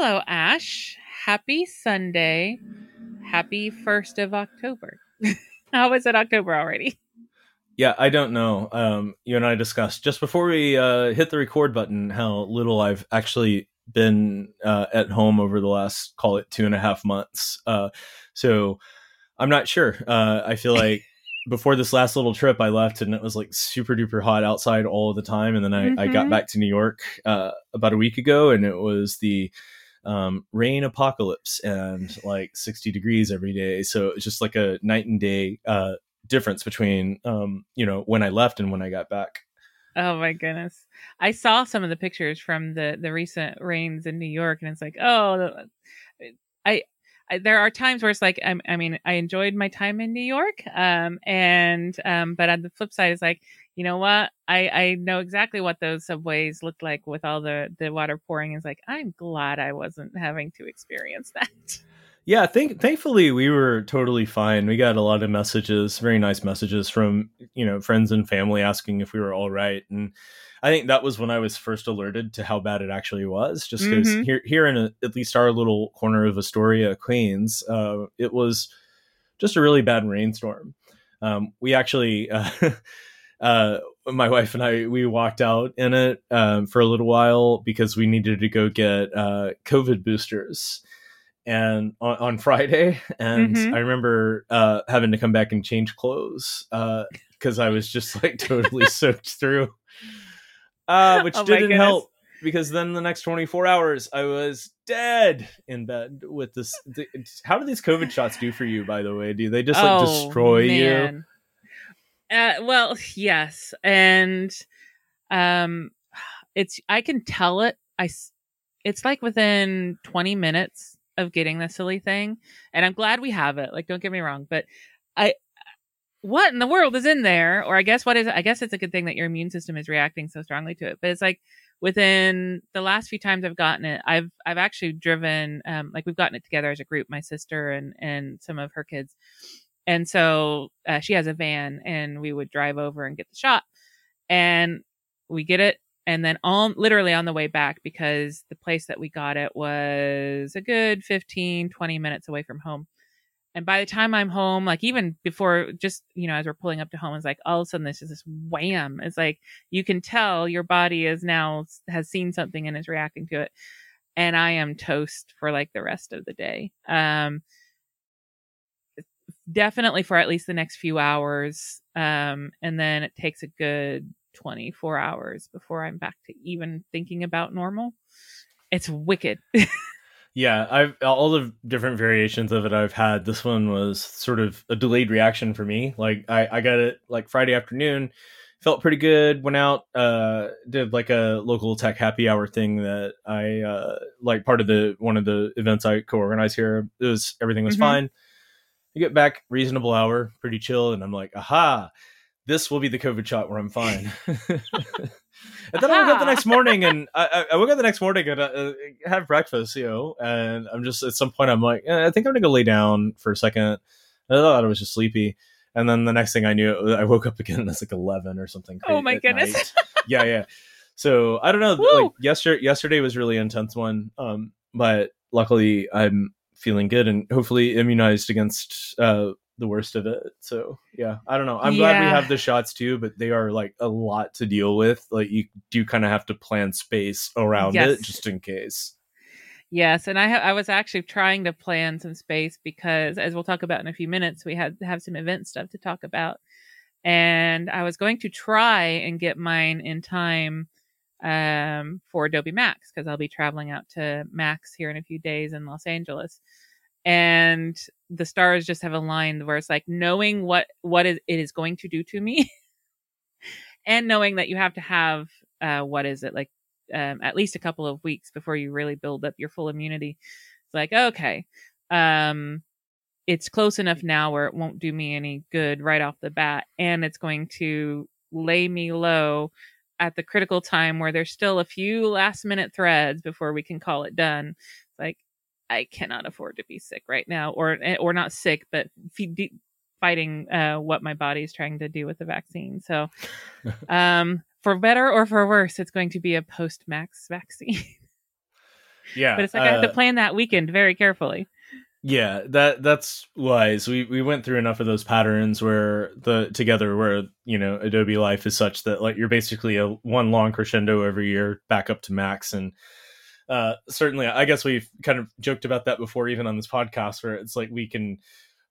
Hello, Ash. Happy Sunday. Happy 1st of October. How is it October already? Yeah, I don't know. Um, you and I discussed just before we uh, hit the record button how little I've actually been uh, at home over the last, call it two and a half months. Uh, so I'm not sure. Uh, I feel like before this last little trip, I left and it was like super duper hot outside all the time. And then I, mm-hmm. I got mm-hmm. back to New York uh, about a week ago and it was the um, rain apocalypse and like 60 degrees every day. So it's just like a night and day uh, difference between, um, you know, when I left and when I got back. Oh my goodness. I saw some of the pictures from the the recent rains in New York and it's like, oh, I there are times where it's like I, I, mean I enjoyed my time in New York, um, and um, but on the flip side, it's like you know what I I know exactly what those subways looked like with all the the water pouring. Is like I'm glad I wasn't having to experience that. Yeah, think thankfully we were totally fine. We got a lot of messages, very nice messages from you know friends and family asking if we were all right, and I think that was when I was first alerted to how bad it actually was. Just because mm-hmm. here, here in a, at least our little corner of Astoria, Queens, uh, it was just a really bad rainstorm. Um, we actually, uh, uh, my wife and I, we walked out in it um, for a little while because we needed to go get uh, COVID boosters and on, on Friday, and mm-hmm. I remember uh, having to come back and change clothes because uh, I was just like totally soaked through uh, which oh didn't help because then the next 24 hours I was dead in bed with this. The, how do these COVID shots do for you, by the way? Do they just like oh, destroy man. you? Uh, well, yes, and um, it's I can tell it. I it's like within 20 minutes of getting the silly thing, and I'm glad we have it. Like, don't get me wrong, but I what in the world is in there? Or I guess what is I guess it's a good thing that your immune system is reacting so strongly to it. But it's like within the last few times I've gotten it, I've I've actually driven um like we've gotten it together as a group, my sister and and some of her kids. And so uh, she has a van and we would drive over and get the shot. And we get it and then all literally on the way back because the place that we got it was a good 15 20 minutes away from home and by the time I'm home, like even before, just you know, as we're pulling up to home, it's like all of a sudden this is this wham. It's like you can tell your body is now has seen something and is reacting to it. And I am toast for like the rest of the day. Um, definitely for at least the next few hours. Um, and then it takes a good 24 hours before I'm back to even thinking about normal. It's wicked. Yeah, I've all the different variations of it I've had. This one was sort of a delayed reaction for me. Like I, I got it like Friday afternoon, felt pretty good. Went out, uh, did like a local tech happy hour thing that I uh, like part of the one of the events I co-organize here. It was everything was mm-hmm. fine. I get back reasonable hour, pretty chill, and I'm like, aha, this will be the COVID shot where I'm fine. and then I woke up the next morning and I, I woke up the next morning and uh, have breakfast, you know, and I'm just at some point I'm like, eh, I think I'm gonna go lay down for a second. I thought I was just sleepy, and then the next thing I knew, I woke up again and it's like 11 or something. Oh my goodness! yeah, yeah. So I don't know. Woo! Like yesterday, yesterday was really intense one, um, but luckily I'm feeling good and hopefully immunized against uh, the worst of it. So yeah, I don't know. I'm yeah. glad we have the shots too, but they are like a lot to deal with. Like you do kind of have to plan space around yes. it just in case. Yes, and I ha- I was actually trying to plan some space because, as we'll talk about in a few minutes, we had have some event stuff to talk about, and I was going to try and get mine in time um, for Adobe Max because I'll be traveling out to Max here in a few days in Los Angeles. And the stars just have aligned where it's like knowing what what is, it is going to do to me and knowing that you have to have uh, what is it like um, at least a couple of weeks before you really build up your full immunity. It's like okay um, it's close enough now where it won't do me any good right off the bat and it's going to lay me low at the critical time where there's still a few last minute threads before we can call it done It's like I cannot afford to be sick right now, or eh, or not sick, but f- fighting uh, what my body is trying to do with the vaccine. So, um, for better or for worse, it's going to be a post max vaccine. Yeah, but it's like I have to uh, plan that weekend very carefully. Yeah, that that's wise. We we went through enough of those patterns where the together where you know Adobe Life is such that like you're basically a one long crescendo every year back up to max and uh certainly I guess we've kind of joked about that before even on this podcast where it's like we can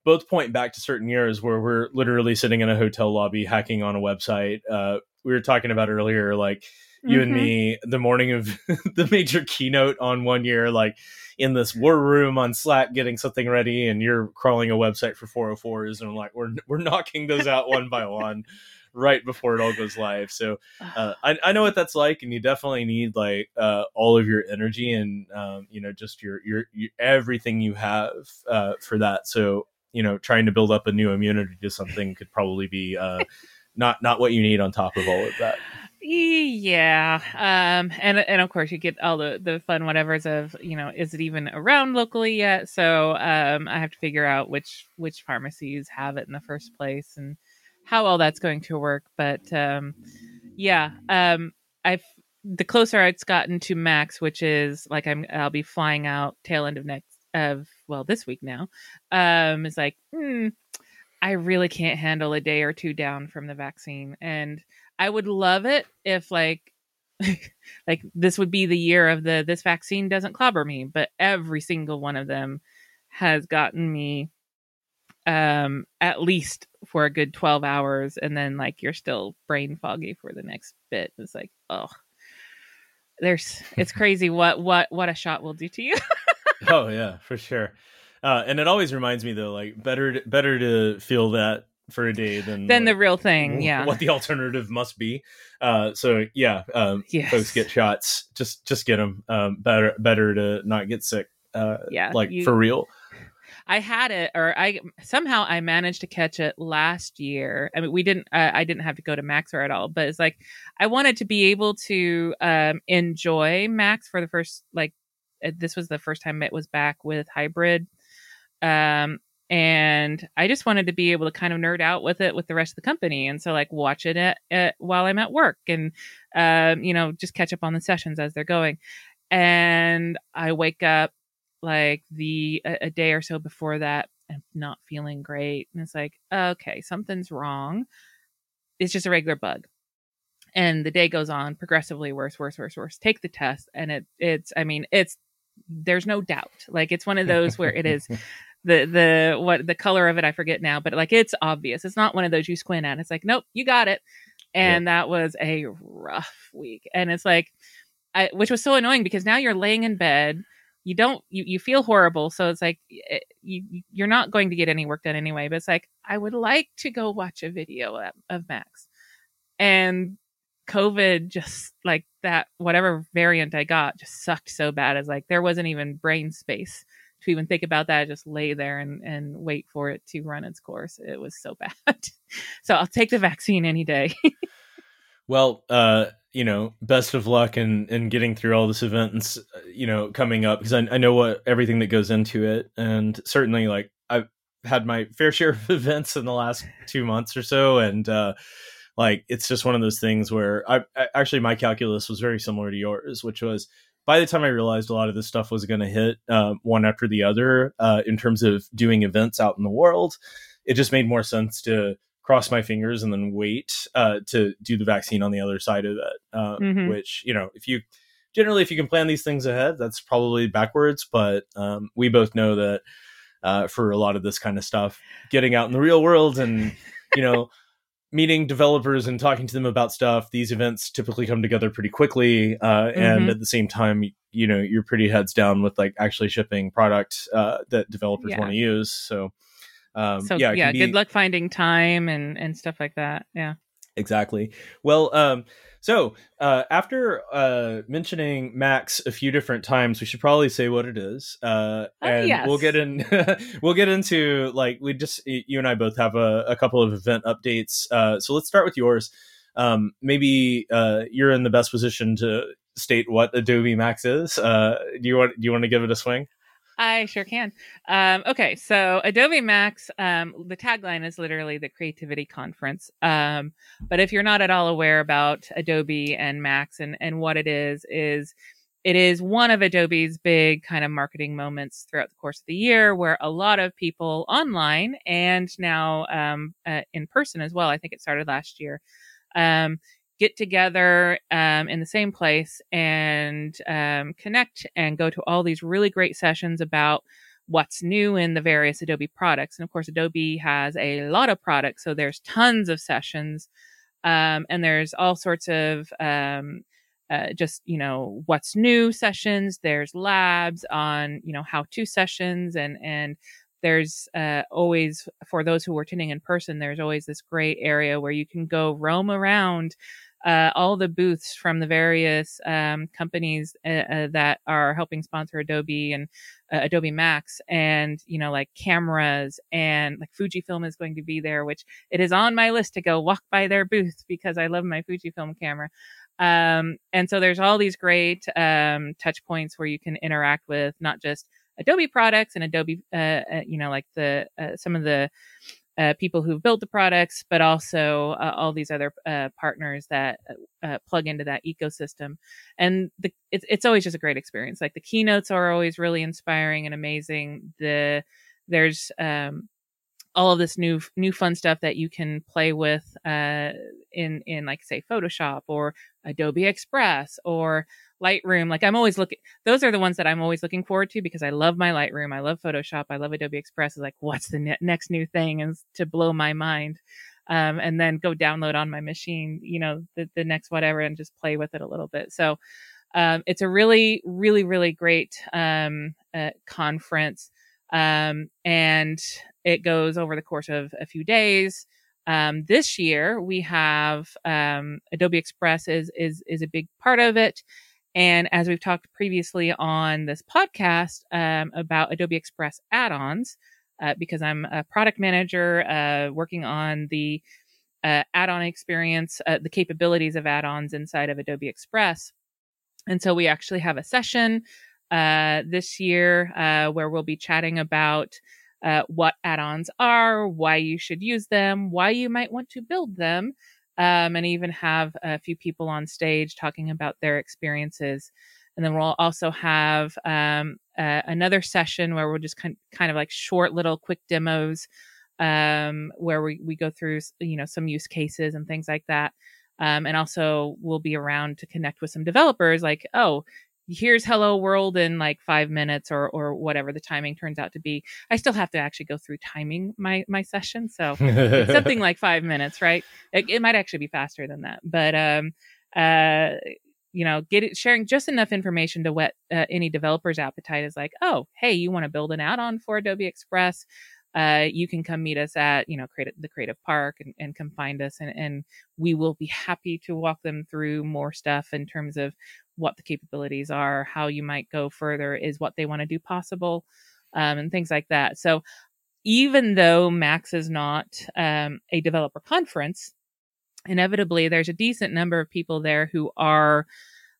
both point back to certain years where we're literally sitting in a hotel lobby hacking on a website. Uh we were talking about earlier like you and Mhm. me the morning of the major keynote on one year like in this war room on Slack getting something ready, and you're crawling a website for 404s, and I'm like, we're we're knocking those out one by one, right before it all goes live. So uh, I I know what that's like, and you definitely need like uh, all of your energy and um, you know just your, your your everything you have uh, for that. So you know, trying to build up a new immunity to something could probably be uh, not not what you need on top of all of that. Yeah, um, and and of course you get all the the fun whatevers of you know is it even around locally yet? So um, I have to figure out which which pharmacies have it in the first place and how all that's going to work. But um, yeah, um, I've the closer it's gotten to max, which is like I'm I'll be flying out tail end of next of well this week now. Um, is like hmm, I really can't handle a day or two down from the vaccine and. I would love it if like like this would be the year of the this vaccine doesn't clobber me, but every single one of them has gotten me um at least for a good 12 hours and then like you're still brain foggy for the next bit. It's like, oh. There's it's crazy what what what a shot will do to you. oh yeah, for sure. Uh, and it always reminds me though, like better better to feel that for a day than then the real thing, yeah. what the alternative must be. Uh, so yeah, um, Yes. folks get shots. Just just get them. Um, better better to not get sick. Uh, Yeah, like you- for real. I had it, or I somehow I managed to catch it last year. I mean, we didn't. Uh, I didn't have to go to Maxer at all, but it's like I wanted to be able to um, enjoy Max for the first like. uh, This was the first time it was back with hybrid, um, and I just wanted to be able to kind of nerd out with it with the rest of the company, and so like watch it at, at, while I'm at work, and um, you know just catch up on the sessions as they're going. And I wake up like the a, a day or so before that and not feeling great and it's like okay something's wrong. It's just a regular bug. And the day goes on progressively worse worse worse worse. Take the test and it it's i mean it's there's no doubt. Like it's one of those where it is the the what the color of it i forget now but like it's obvious. It's not one of those you squint at. It's like nope you got it. And that was a rough week. And it's like I, which was so annoying because now you're laying in bed. You don't you, you feel horrible. So it's like eh, you you're not going to get any work done anyway. But it's like i would like to go watch a video of, of max. And covid just like that whatever variant i got just sucked so bad. As like there wasn't even brain space to even think about that I just lay there and and wait for it to run its course. It was so bad. So i'll take the vaccine any day. Well, uh, you know, best of luck in in getting through all this events, uh, you know, coming up because I, I know what everything that goes into it, and certainly like I've had my fair share of events in the last two months or so, and uh, like it's just one of those things where I, I actually my calculus was very similar to yours, which was by the time I realized a lot of this stuff was going to hit uh, one after the other uh, in terms of doing events out in the world, it just made more sense to cross my fingers and then wait uh, to do the vaccine on the other side of it. Uh, Mhm. Which you know, if you generally if you can plan these things ahead, that's probably backwards. But um, we both know that uh, for a lot of this kind of stuff, getting out in the real world and you know. Meeting developers and talking to them about stuff these events typically come together pretty quickly uh, and Mhm. at the same time you know you're pretty heads down with like actually shipping product uh, that developers Yeah. want to use so um, so yeah, yeah, can good luck finding time and and stuff like that yeah Exactly. Well, um, so uh, after uh, mentioning Max a few different times, we should probably say what it is, uh, Oh, and yes. we'll get in. we'll get into like we just you and I both have a, a couple of event updates. Uh, so let's start with yours. Um, maybe uh, you're in the best position to state what Adobe Max is. Uh, do you want do you want to give it a swing? I sure can. Um, okay, so Adobe Max, um, the tagline is literally the creativity conference. Um, but if you're not at all aware about Adobe and Max and, and what it is, is it is one of Adobe's big kind of marketing moments throughout the course of the year where a lot of people online and now um, uh, in person as well, I think it started last year, um, get together um, in the same place and um, connect and go to all these really great sessions about what's new in the various Adobe products. And of course, Adobe has a lot of products, so there's tons of sessions. Um, and there's all sorts of um, uh, just you know what's new sessions there's labs on you know how to sessions and and there's uh, always for those who are attending in person there's always this great area where you can go roam around uh, all the booths from the various um, companies uh, uh that are helping sponsor Adobe and uh, Adobe Max, and you know, like cameras and like Fujifilm is going to be there, which it is on my list to go walk by their booth because I love my Fujifilm camera. Um, and so there's all these great um, touch points where you can interact with not just Adobe products and Adobe, uh, uh, you know, like the some of the uh, people who've built the products, but also uh, all these other uh, partners that plug into that ecosystem. And the, it's it's always just a great experience. Like the keynotes are always really inspiring and amazing. The there's um, all of this new new fun stuff that you can play with uh, in in like say Photoshop or Adobe Express or Lightroom. Like I'm always looking; those are the ones that I'm always looking forward to because I love my Lightroom, I love Photoshop, I love Adobe Express. Is like what's the ne- next new thing and to blow my mind. Um, and then go download on my machine, you know, the, the next whatever, and just play with it a little bit. So um, it's a really, really, really great um, uh, conference. Um, and it goes over the course of a few days. Um, this year we have um, Adobe Express is is is a big part of it, and as we've talked previously on this podcast um, about Adobe Express add-ons, uh, because I'm a product manager uh, working on the uh, add-on experience, uh, the capabilities of add-ons inside of Adobe Express, and so we actually have a session uh, this year uh, where we'll be chatting about uh, what add ons are, why you should use them, why you might want to build them, um, and even have a few people on stage talking about their experiences. And then we'll also have um, uh, another session where we'll just kind, kind of like short little quick demos um, where we, we go through, you know, some use cases and things like that. Um, and also we'll be around to connect with some developers like, oh, here's hello world in like five minutes or or whatever the timing turns out to be. I still have to actually go through timing my my session so something like five minutes right? It, it, might actually be faster than that but um uh you know get it sharing just enough information to whet uh, any developer's appetite is like oh hey you want to build an add-on for adobe express? Uh, you can come meet us at you know creative, the creative park and, and come find us and, and we will be happy to walk them through more stuff in terms of what the capabilities are how you might go further is what they want to do possible um, and things like that. So even though max is not um, a developer conference inevitably there's a decent number of people there who are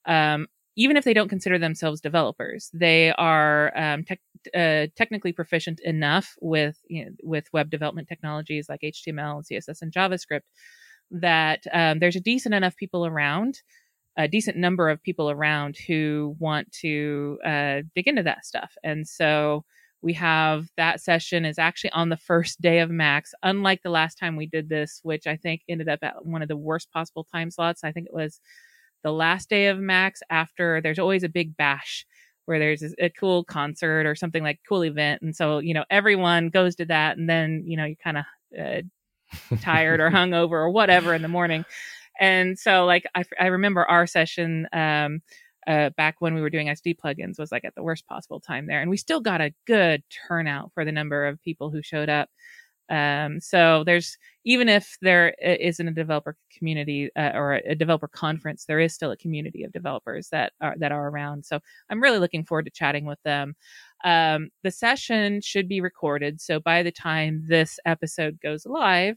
um, even if they don't consider themselves developers, they are um, te- uh, technically proficient enough with you know, with web development technologies like HTML and CSS and JavaScript that um, there's a decent enough people around, a decent number of people around who want to uh, dig into that stuff, and so we have that session is actually on the first day of max unlike the last time we did this which i think ended up at one of the worst possible time slots i think it was the last day of Max after there's always a big bash where there's a cool concert or something like cool event. And so, you know, everyone goes to that and then, you know, you kind of uh, tired or hungover or whatever in the morning. And so like, I, I remember our session, um, uh, back when we were doing XD plugins was like at the worst possible time there. And we still got a good turnout for the number of people who showed up. Um, so there's even if there isn't a developer community uh, or a developer conference, there is still a community of developers that are that are around. So I'm really looking forward to chatting with them. Um, the session should be recorded, so by the time this episode goes live,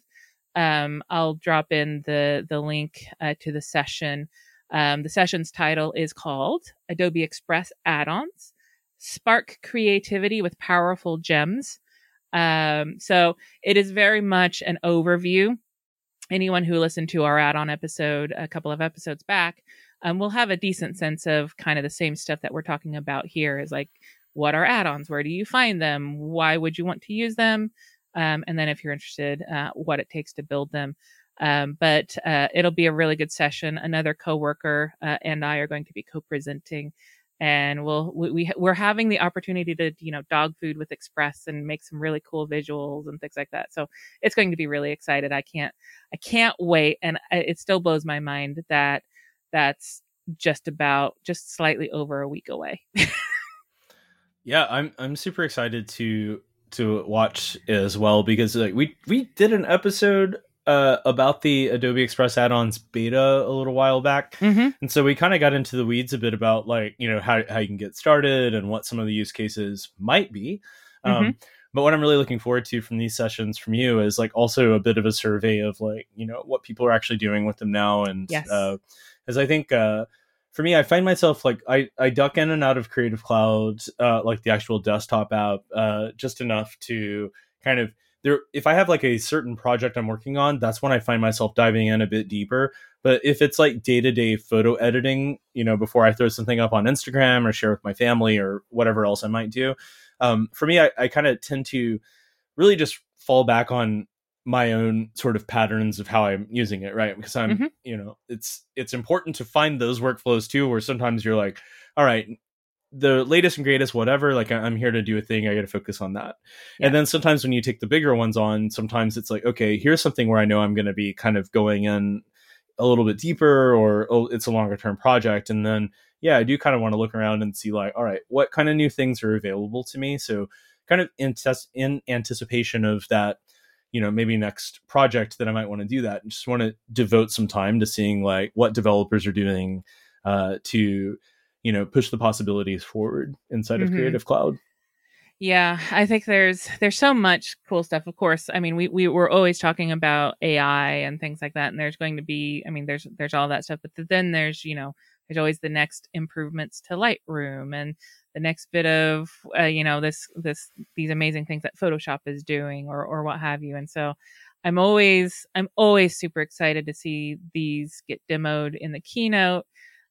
um, I'll drop in the the link uh, to the session. Um, the session's title is called Adobe Express Add-ons: Spark Creativity with Powerful Gems. Um, so it is very much an overview. Anyone who listened to our add on episode a couple of episodes back um, we'll have a decent sense of kind of the same stuff that we're talking about here is like what are add-ons where do you find them why would you want to use them um, and then if you're interested uh, what it takes to build them. Um, but uh, it'll be a really good session. Another coworker uh, and i are going to be co-presenting and we'll we, we are having the opportunity to you know dog food with express and make some really cool visuals and things like that. So it's going to be really excited. I can't i can't wait and it still blows my mind that that's just about just slightly over a week away. Yeah i'm i'm super excited to to watch as well because like we we did an episode uh, about the Adobe Express add-ons beta a little while back, mm-hmm. and so we kind of got into the weeds a bit about like you know how how you can get started and what some of the use cases might be. Um, mm-hmm. but what I'm really looking forward to from these sessions from you is like also a bit of a survey of like you know what people are actually doing with them now, and yes. uh, as I think uh, for me, I find myself like I, I duck in and out of Creative Cloud, uh, like the actual desktop app, uh, just enough to kind of there if i have like a certain project i'm working on that's when i find myself diving in a bit deeper. But if it's like day-to-day photo editing you know before i throw something up on instagram or share with my family or whatever else i might do um, for me i, I kind of tend to really just fall back on my own sort of patterns of how i'm using it right because i'm mm-hmm. you know it's it's important to find those workflows too where sometimes you're like all right the latest and greatest whatever like i'm here to do a thing i gotta focus on that yeah. and then sometimes when you take the bigger ones on sometimes it's like okay here's something where i know i'm gonna be kind of going in a little bit deeper or oh, it's a longer term project and then yeah i do kind of want to look around and see like all right what kind of new things are available to me so kind of in, test, in anticipation of that you know maybe next project that i might want to do that. And just want to devote some time to seeing like what developers are doing uh, to you know push the possibilities forward inside mm-hmm. of creative cloud. Yeah i think there's there's so much cool stuff. Of course i mean we, we were always talking about ai and things like that and there's going to be i mean there's there's all that stuff but then there's you know there's always the next improvements to lightroom and the next bit of uh, you know this this these amazing things that photoshop is doing or or what have you. And so i'm always i'm always super excited to see these get demoed in the keynote.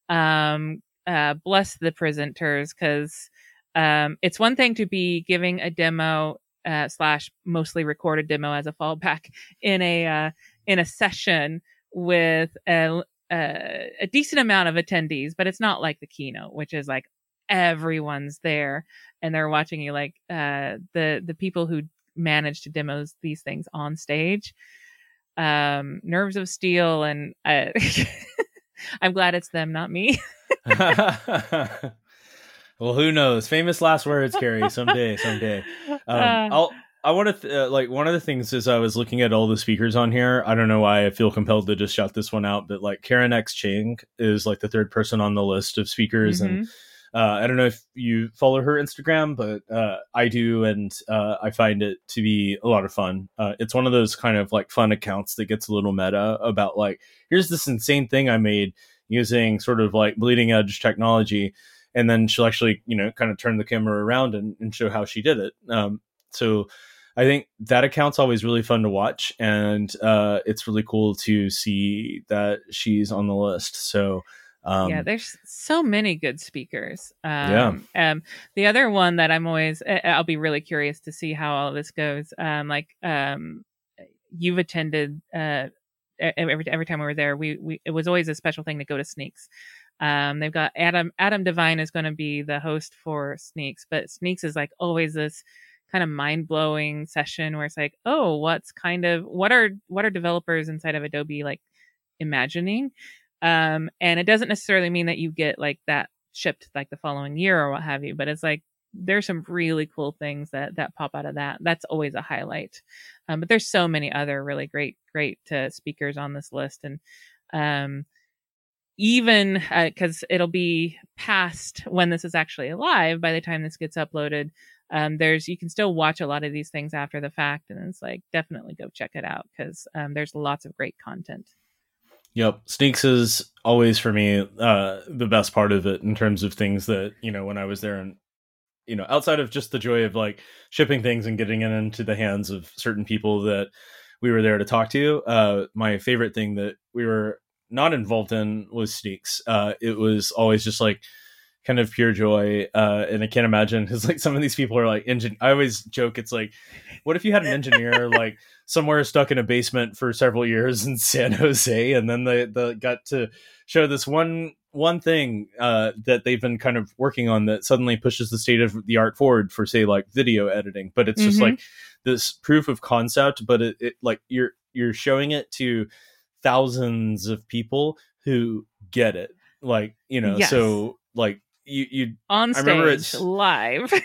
Um uh, bless the presenters because um, it's one thing to be giving a demo uh, slash mostly recorded demo as a fallback in a uh, in a session with a, a, a decent amount of attendees, but it's not like the keynote, which is like everyone's there and they're watching you. Like uh, the the people who manage to demos these things on stage, um, nerves of steel, and uh, I'm glad it's them, not me. well, who knows? Famous last words, Kerri. Someday, someday. Um, uh, I'll. I want to th- uh, like one of the things is I was looking at all the speakers on here. I don't know why I feel compelled to just shout this one out, but like Karen X Cheng is like the third person on the list of speakers, mm-hmm. and uh, I don't know if you follow her Instagram, but uh, I do, and uh, I find it to be a lot of fun. Uh, it's one of those kind of like fun accounts that gets a little meta about like, here's this insane thing I made using sort of like bleeding edge technology and then she'll actually you know kind of turn the camera around and, and show how she did it um, so i think that account's always really fun to watch and uh, it's really cool to see that she's on the list so um, yeah, there's so many good speakers. Um, yeah. Um, the other one that I'm always, I'll be really curious to see how all this goes. Um, like, um, you've attended uh, every every time we were there, we we it was always a special thing to go to Sneaks. Um, they've got Adam Adam DeVine is going to be the host for Sneaks, but Sneaks is like always this kind of mind blowing session where it's like, oh, what's kind of what are what are developers inside of Adobe like imagining? Um, and it doesn't necessarily mean that you get like that shipped like the following year or what have you, but it's like there's some really cool things that that pop out of that. That's always a highlight. Um, but there's so many other really great great uh, speakers on this list, and um, even because uh, it'll be past when this is actually live by the time this gets uploaded. Um, there's you can still watch a lot of these things after the fact, and it's like definitely go check it out because um, there's lots of great content. Yep, Sneaks is always for me uh, the best part of it in terms of things that you know when I was there and you know outside of just the joy of like shipping things and getting it into the hands of certain people that we were there to talk to uh my favorite thing that we were not involved in was sneaks. Uh, it was always just like kind of pure joy. Uh, and I can't imagine because like some of these people are like engine. I always joke it's like, what if you had an engineer like somewhere stuck in a basement for several years in San Jose, and then they, they got to show this one one thing uh, that they've been kind of working on that suddenly pushes the state of the art forward for say like video editing but it's mm-hmm. just like this proof of concept but it, it, like you're you're showing it to thousands of people who get it like you know yes. so like you you on stage live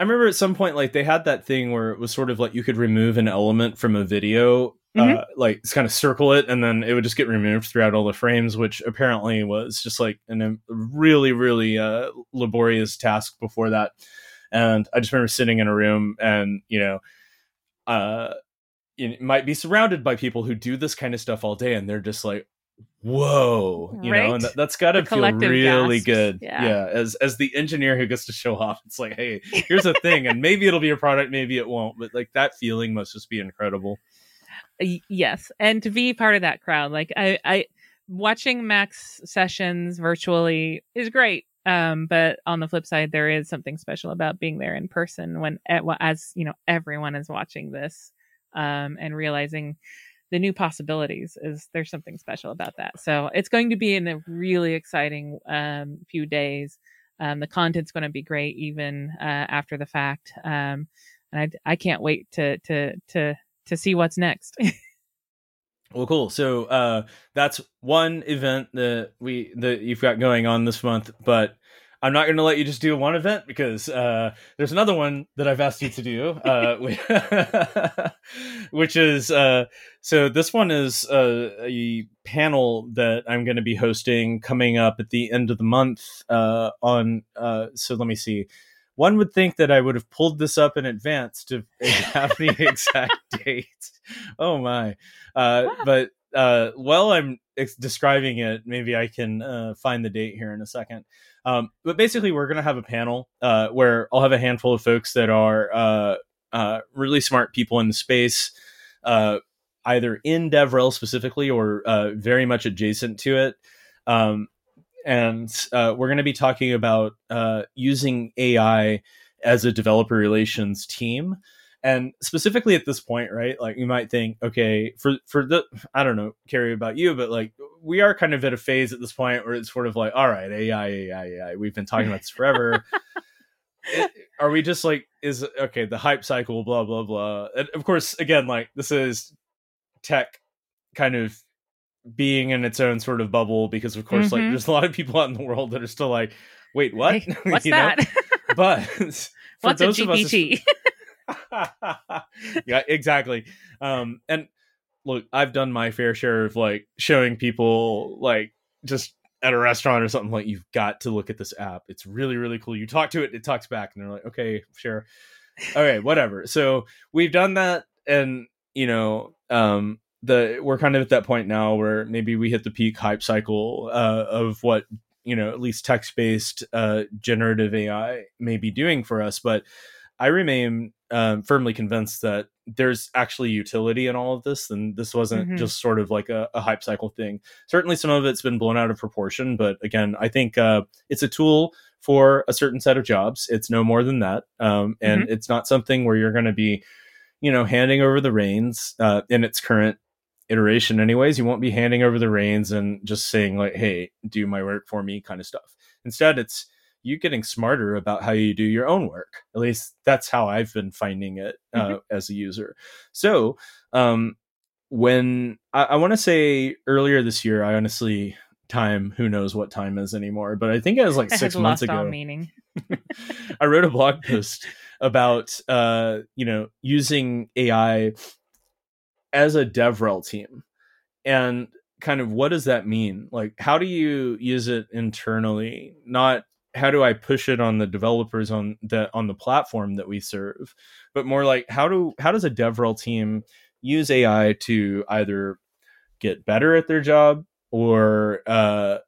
I remember at some point like they had that thing where it was sort of like you could remove an element from a video mm-hmm. uh, like kind of circle it and then it would just get removed throughout all the frames which apparently was just like a um, really really uh, laborious task before that and i just remember sitting in a room and you know uh you might be surrounded by people who do this kind of stuff all day and they're just like whoa you right? know and that, has got to feel really gasps. good yeah. yeah as as the engineer who gets to show off it's like hey here's a thing and maybe it'll be a product maybe it won't but like that feeling must just be incredible yes and to be part of that crowd like i i watching max sessions virtually is great um but on the flip side there is something special about being there in person when as you know everyone is watching this um and realizing the new possibilities is there's something special about that so it's going to be in a really exciting um few days um the content's going to be great even uh after the fact um and I, I can't wait to to to to see what's next. well, cool. So uh, that's one event that we that you've got going on this month, but I'm not going to let you just do one event because uh, there's another one that I've asked you to do, uh, which is uh, so this one is uh, a panel that I'm going to be hosting coming up at the end of the month uh, on. Uh, so let me see one would think that I would have pulled this up in advance to have the exact date. Oh my! Uh, but uh, while I'm ex- describing it, maybe I can uh, find the date here in a second. Um, but basically, we're going to have a panel uh, where I'll have a handful of folks that are uh, uh, really smart people in the space, either in DevRel specifically or very much adjacent to it. Um, and uh, we're going to be talking about uh, using AI as a developer relations team. And specifically at this point, right? Like you might think, okay, for for the I don't know, Kerri about you, but like we are kind of at a phase at this point where it's sort of like, all right, AI, AI, AI. We've been talking about this forever. it, are we just like is okay the hype cycle blah blah blah and of course again like this is tech kind of being in its own sort of bubble because of course mm-hmm. like there's a lot of people out in the world that are still like wait what hey, what's that but for what's those of us yeah exactly. Um and look i've done my fair share of like showing people like just at a restaurant or something like you've got to look at this app. It's really really cool. You talk to it it talks back. And they're like okay sure. All right, whatever. So we've done that and you know um the we're kind of at that point now where maybe we hit the peak hype cycle uh, of what you know at least text based uh, generative AI may be doing for us. But I remain um, firmly convinced that there's actually utility in all of this, and this wasn't mm-hmm. just sort of like a, a, hype cycle thing. Certainly, some of it's been blown out of proportion, but again, I think uh, it's a tool for a certain set of jobs. It's no more than that, um, and mm-hmm. it's not something where you're going to be you know handing over the reins uh, in its current iteration anyways you won't be handing over the reins and just saying like hey do my work for me kind of stuff instead it's you getting smarter about how you do your own work at least that's how i've been finding it uh, mm-hmm. as a user so um when i, I want to say earlier this year i honestly time who knows what time is anymore but i think it was like six months ago meaning i wrote a blog post about uh you know using ai as a DevRel team and kind of what does that mean? Like, how do you use it internally? Not how do I push it on the developers on the on the platform that we serve, but more like how do how does a DevRel team use AI to either get better at their job or uh,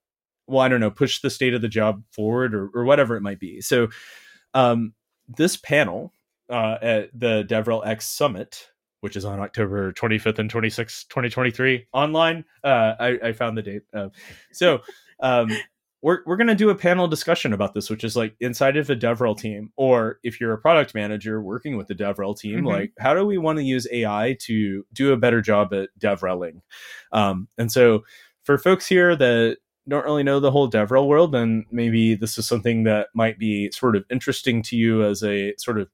well, I don't know, push the state of the job forward or, or whatever it might be. So, um, this panel uh, at the DevRelX Summit which is on October 25th and 26th, 2023, online. Uh, I, I found the date. Uh, so um, we're, we're going to do a panel discussion about this, which is like inside of a DevRel team, or if you're a product manager working with the DevRel team, mm-hmm. like how do we want to use AI to do a better job at DevReling? Um, and so for folks here that don't really know the whole DevRel world, then maybe this is something that might be sort of interesting to you as a sort of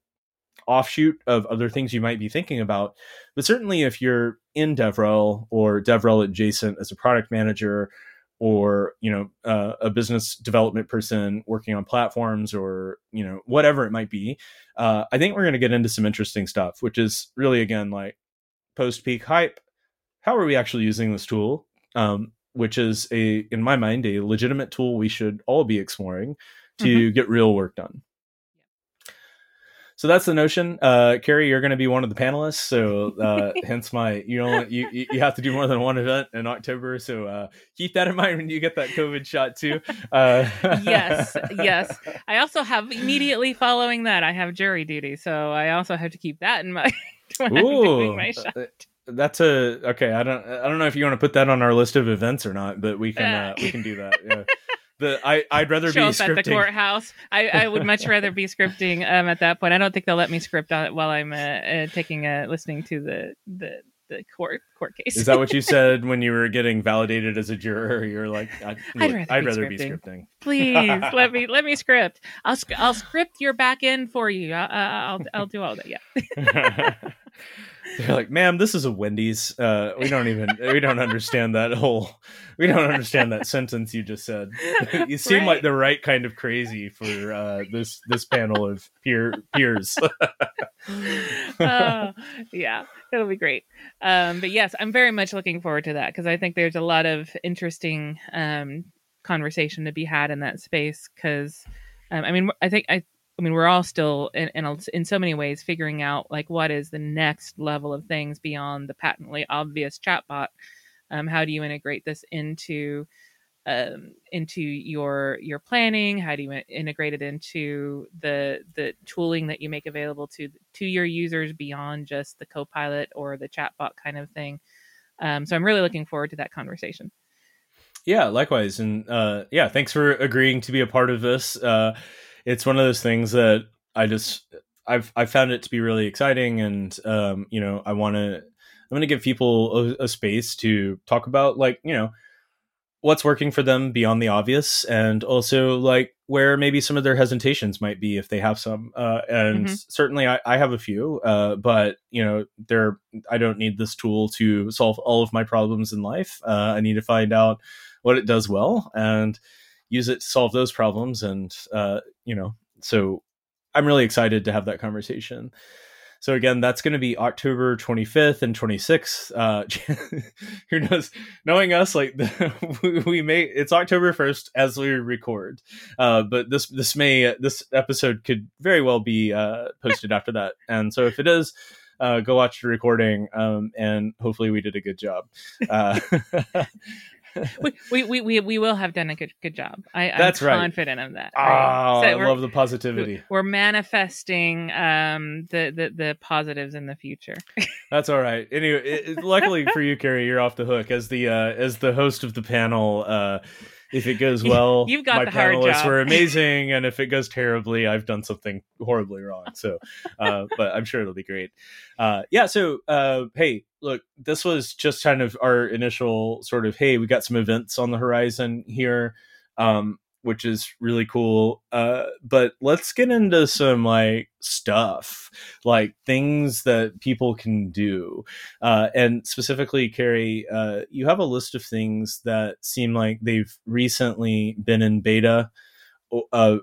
offshoot of other things you might be thinking about. But certainly, if you're in DevRel or DevRel adjacent as a product manager, or you know uh, a business development person working on platforms, or you know whatever it might be, uh, I think we're going to get into some interesting stuff, which is really again like post peak hype. How are we actually using this tool? Um, which is a in my mind a legitimate tool we should all be exploring to mm-hmm. get real work done so that's the notion uh Kerri you're going to be one of the panelists so uh hence my you know you you have to do more than one event in october so uh keep that in mind when you get that covid shot too uh yes yes i also have immediately following that i have jury duty so i also have to keep that in mind when Ooh, I'm doing my uh, shot that's a okay. I don't I don't know if you want to put that on our list of events or not, but we can uh, we can do that. Yeah. The, I I'd rather Show be up scripting. at the courthouse. I, I would much rather be scripting um at that point. I don't think they'll let me script on it while I'm uh, uh, taking a listening to the the the court court case. Is that what you said when you were getting validated as a juror? You're like, I'd, I'd rather, I'd be, rather scripting. be scripting. Please let me let me script. I'll I'll script your back end for you. I, I'll I'll do all that. Yeah. They're like, ma'am, this is a Wendy's. Uh, we don't even we don't understand that whole we don't understand that sentence you just said. you seem right. like the right kind of crazy for uh, this this panel of peer peers. uh, yeah, it'll be great. Um, but yes, I'm very much looking forward to that because I think there's a lot of interesting um, conversation to be had in that space. Because um, I mean, I think I I mean, we're all still in, in, in so many ways figuring out like what is the next level of things beyond the patently obvious chatbot. Um, how do you integrate this into um, into your your planning? How do you integrate it into the the tooling that you make available to to your users beyond just the Copilot or the chatbot kind of thing? Um, so I'm really looking forward to that conversation. Yeah, likewise, and uh, yeah, thanks for agreeing to be a part of this. Uh, it's one of those things that I just I've I found it to be really exciting, and um, you know, I want to I'm going to give people a, a, space to talk about like you know what's working for them beyond the obvious, and also like where maybe some of their hesitations might be if they have some. Uh, and mm-hmm. certainly, I, I, have a few, uh, but you know, there I don't need this tool to solve all of my problems in life. Uh, I need to find out what it does well and use it to solve those problems and uh, you know so i'm really excited to have that conversation. So again that's going to be october 25th and 26th uh, who knows? Knowing us like we may it's october 1st as we record uh, but this this may this episode could very well be uh, posted after that. And so if it is uh, go watch the recording um, and hopefully we did a good job. Uh, we, we, we, we will have done a good good job. I, That's I'm right. confident of that. Right? Oh, so I love the positivity. We're manifesting um, the, the the positives in the future. That's all right. Anyway, it, luckily for you, Kerri, you're off the hook as the uh, as the host of the panel. Uh, if it goes well, you've got my the panelists job. were amazing, and if it goes terribly, I've done something horribly wrong. So, uh, but I'm sure it'll be great. Uh, yeah. So, uh, hey, look, this was just kind of our initial sort of, hey, we got some events on the horizon here. Um, which is really cool. Uh, but let's get into some like stuff, like things that people can do. Uh, and specifically, Kerri, uh, you have a list of things that seem like they've recently been in beta of,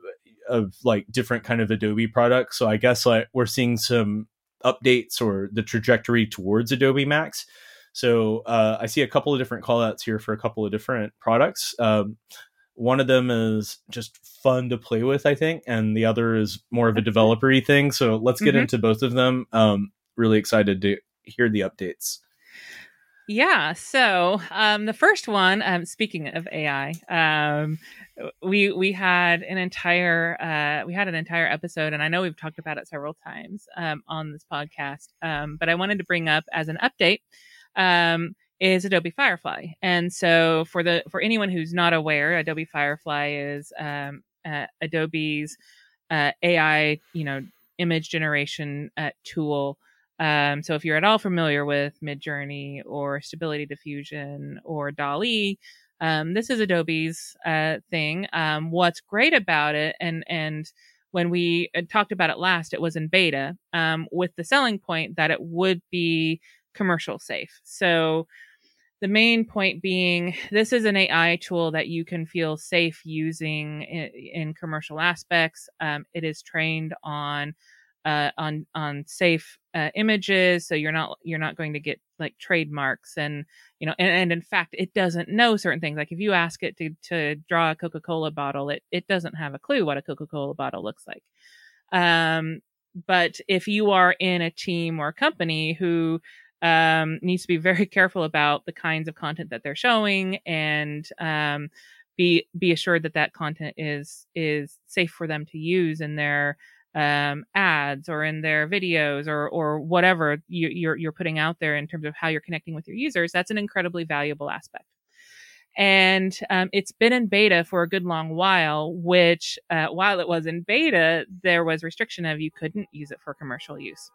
of like different kind of Adobe products. So I guess like we're seeing some updates or the trajectory towards Adobe Max. So uh, I see a couple of different callouts here for a couple of different products. Um, one of them is just fun to play with, I think, and the other is more of a developery thing. So let's get mm-hmm. into both of them. Um, really excited to hear the updates. Yeah. So um, the first one, um, speaking of AI, um, we we had an entire uh, we had an entire episode, and I know we've talked about it several times um, on this podcast. Um, but I wanted to bring up as an update um, is Adobe Firefly, and so for the for anyone who's not aware, Adobe Firefly is um, uh, Adobe's uh, AI, you know, image generation uh, tool. Um, so if you're at all familiar with Midjourney or Stability Diffusion or DALL-E, um, this is Adobe's uh, thing. Um, what's great about it, and and when we uh, talked about it last, it was in beta um, with the selling point that it would be commercial safe. So the main point being this is an AI tool that you can feel safe using in, in commercial aspects. Um, it is trained on uh, on on safe uh, images, so you're not you're not going to get like trademarks and you know and, and in fact it doesn't know certain things. Like if you ask it to to draw a Coca Cola bottle, it it doesn't have a clue what a Coca Cola bottle looks like. Um, but if you are in a team or company who um, needs to be very careful about the kinds of content that they're showing and um, be be assured that that content is is safe for them to use in their um, ads or in their videos or or whatever you, you're you're putting out there in terms of how you're connecting with your users. That's an incredibly valuable aspect. And um, it's been in beta for a good long while. Which, uh, while it was in beta, there was restriction of you couldn't use it for commercial use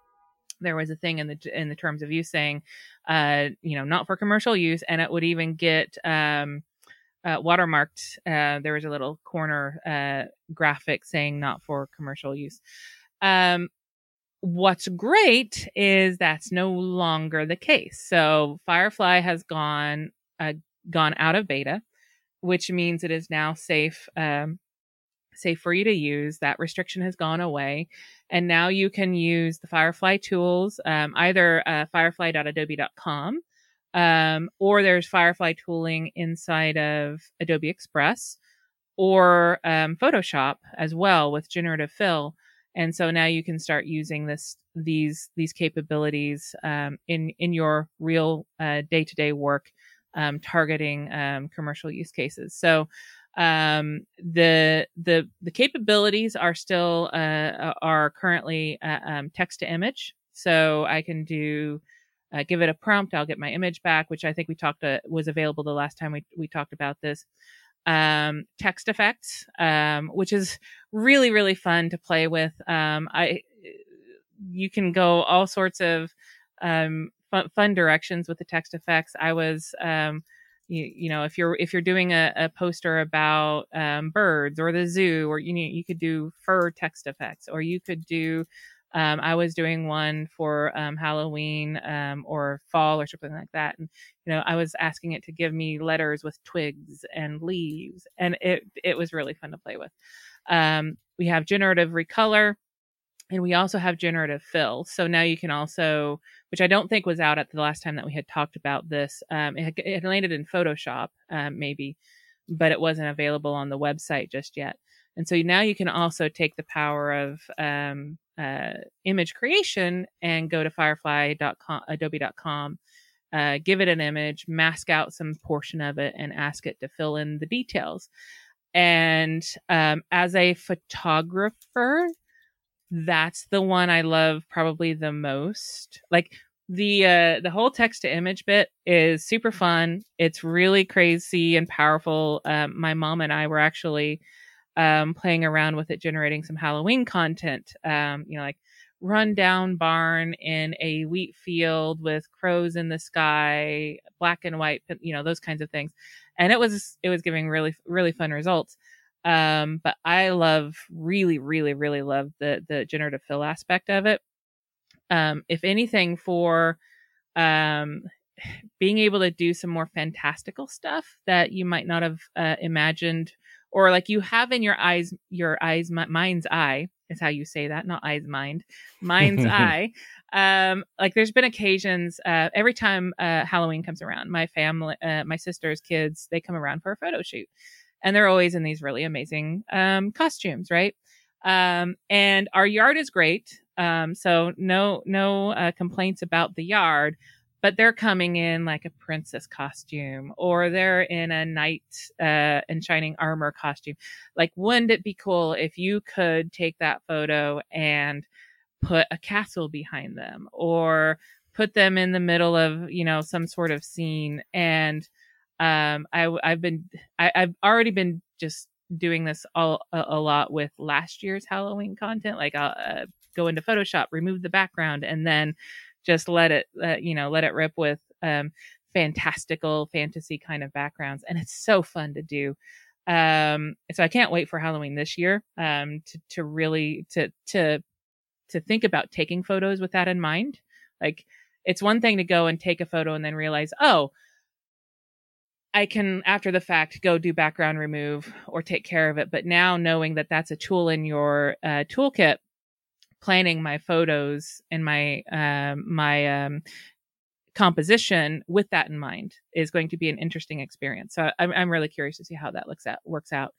there was a thing in the in the terms of use saying, uh, you know, not for commercial use, and it would even get um, uh, watermarked. Uh, there was a little corner uh, graphic saying not for commercial use. Um, what's great is that's no longer the case. So Firefly has gone uh, gone out of beta, which means it is now safe um, for you to use. That restriction has gone away. And now you can use the Firefly tools, um, either uh, firefly.adobe.com um, or there's Firefly tooling inside of Adobe Express or um, Photoshop as well with generative fill. And so now you can start using this these these capabilities um, in in your real day to day work, um, targeting um, commercial use cases. So um, the the the capabilities are still uh, are currently uh, um, text to image. So i can do uh, give it a prompt. I'll get my image back which i think we talked uh, was available the last time we, we talked about this. Um, text effects um, which is really really fun to play with. Um, i you can go all sorts of um, fun, fun directions with the text effects. I was um, you, you know if you're if you're doing a, a poster about um, birds or the zoo or you know you could do fur text effects or you could do um, I was doing one for um, Halloween um, or fall or something like that, and you know I was asking it to give me letters with twigs and leaves, and it it was really fun to play with. Um, we have generative recolor, and we also have generative fill. So now you can also which I don't think was out at the last time that we had talked about this. Um, it, it, landed in Photoshop, um, maybe, but it wasn't available on the website just yet. And so now you can also take the power of um, uh, image creation and go to firefly.com, adobe.com, uh, give it an image, mask out some portion of it, and ask it to fill in the details. And um, as a photographer, that's the one I love probably the most. Like the uh the whole text to image bit is super fun. It's really crazy and powerful. Um, my mom and I were actually um, playing around with it, generating some Halloween content. Um, you know, like run down barn in a wheat field with crows in the sky, black and white, you know, those kinds of things. And it was it was giving really really fun results. Um, but I love, really, really, really love the the generative fill aspect of it. Um, if anything, for um, being able to do some more fantastical stuff that you might not have uh, imagined, or like you have in your eyes, your eyes, mind's eye is how you say that, not eyes, mind, mind's eye. Um, like there's been occasions uh, every time uh, Halloween comes around, my family, uh, my sister's kids, they come around for a photo shoot and they're always in these really amazing um, costumes, right? Um, and our yard is great, um, so no no uh, complaints about the yard. but they're coming in like a princess costume or they're in a knight uh, in shining armor costume. Like, wouldn't it be cool if you could take that photo and put a castle behind them or put them in the middle of, you know, some sort of scene and um i i've been I, i've already been just doing this all a, a, lot with last year's halloween content like i'll uh, go into photoshop remove the background and then just let it uh, you know let it rip with um, fantastical fantasy kind of backgrounds and it's so fun to do. Um, so i can't wait for halloween this year um, to, to really to to to think about taking photos with that in mind. Like it's one thing to go and take a photo and then realize oh I can, after the fact, go do background remove or take care of it. But now knowing that that's a tool in your uh, toolkit planning my photos and my um, my um, composition with that in mind is going to be an interesting experience. So I'm, I'm really curious to see how that looks at works out.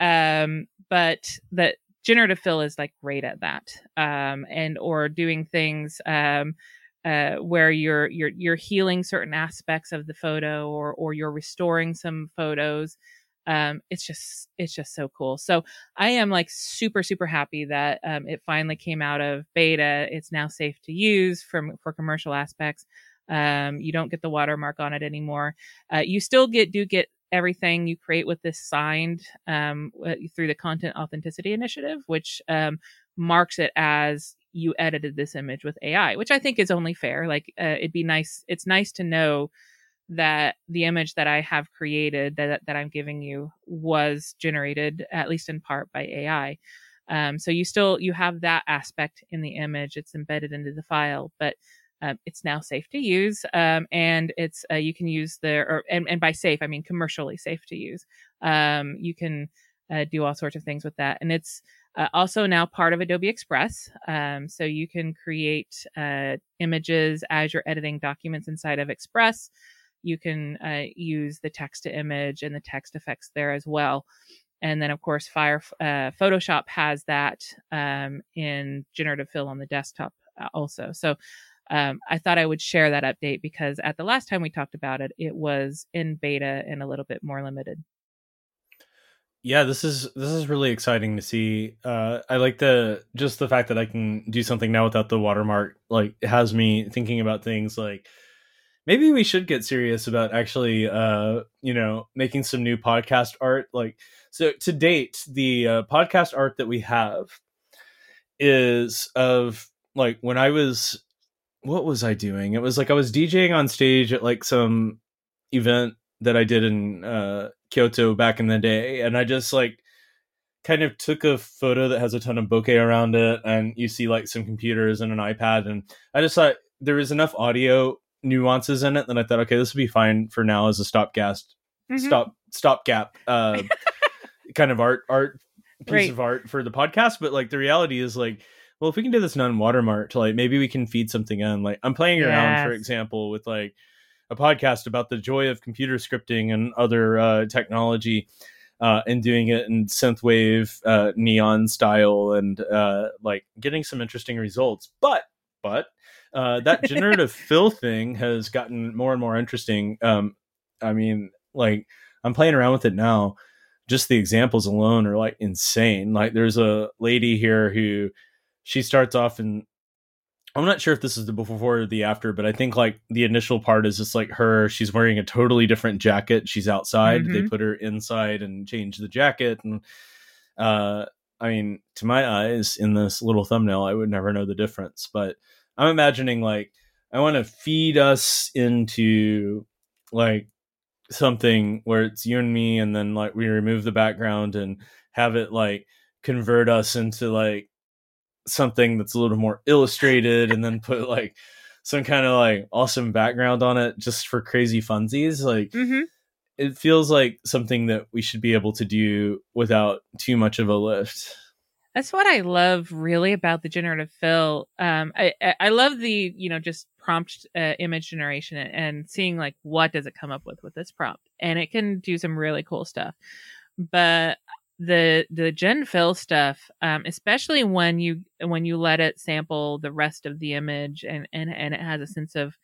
Um, but that generative fill is like great at that, um, and or doing things um, uh, where you're you're you're healing certain aspects of the photo, or or you're restoring some photos um, it's just it's just so cool. So I am like super super happy that um, it finally came out of beta. It's now safe to use from for commercial aspects. Um, you don't get the watermark on it anymore. Uh, you still get do get everything you create with this signed um, through the Content Authenticity Initiative, which um, marks it as you edited this image with AI, which I think is only fair. Like uh, it'd be nice. It's nice to know that the image that I have created that that I'm giving you was generated at least in part by AI. Um, so you still you have that aspect in the image; it's embedded into the file, but um, it's now safe to use, um, and it's uh, you can use the or and, and by safe I mean commercially safe to use. Um, you can uh, do all sorts of things with that, and it's uh, also now part of Adobe Express. Um, so you can create uh, images as you're editing documents inside of Express you can uh, use the text to image and the text effects there as well. And then, of course, Fire uh, Photoshop has that um, in generative fill on the desktop uh, also. So um, I thought I would share that update because at the last time we talked about it, it was in beta and a little bit more limited. Yeah, this is this is really exciting to see. Uh, I like the just the fact that I can do something now without the watermark. Like, has me thinking about things like maybe we should get serious about actually uh you know making some new podcast art like so to date the uh, podcast art that we have is of like when i was what was i doing it was like i was djing on stage at like some event that i did in uh kyoto back in the day and i just like kind of took a photo that has a ton of bokeh around it and you see like some computers and an ipad and i just thought there was enough audio nuances in it, then I thought, okay, this would be fine for now as a stopgap, mm-hmm. stop stopgap uh, kind of art art piece right. of art for the podcast. But like the reality is like, well, if we can do this non watermark to like maybe we can feed something in. Like I'm playing yes. around, for example, with like a podcast about the joy of computer scripting and other uh, technology. Uh, and doing it in synthwave uh, neon style and uh, like getting some interesting results. But but uh, that generative fill thing has gotten more and more interesting. Um, I mean, like I'm playing around with it now. Just the examples alone are like insane. Like there's a lady here who she starts off and I'm not sure if this is the before or the after, but I think like the initial part is just like her. She's wearing a totally different jacket. She's outside. Mm-hmm. They put her inside and change the jacket. And uh, I mean, to my eyes, in this little thumbnail, I would never know the difference. But I'm imagining like I want to feed us into like something where it's you and me, and then like we remove the background and have it like convert us into like something that's a little more illustrated, and then put like some kind of like awesome background on it just for crazy funsies. Like mm-hmm. it feels like something that we should be able to do without too much of a lift. That's what I love really about the generative fill. Um, I, I love the, you know, just prompt uh, image generation and seeing like what does it come up with with this prompt. And it can do some really cool stuff. But the the gen fill stuff um, especially when you when you let it sample the rest of the image and and and it has a sense of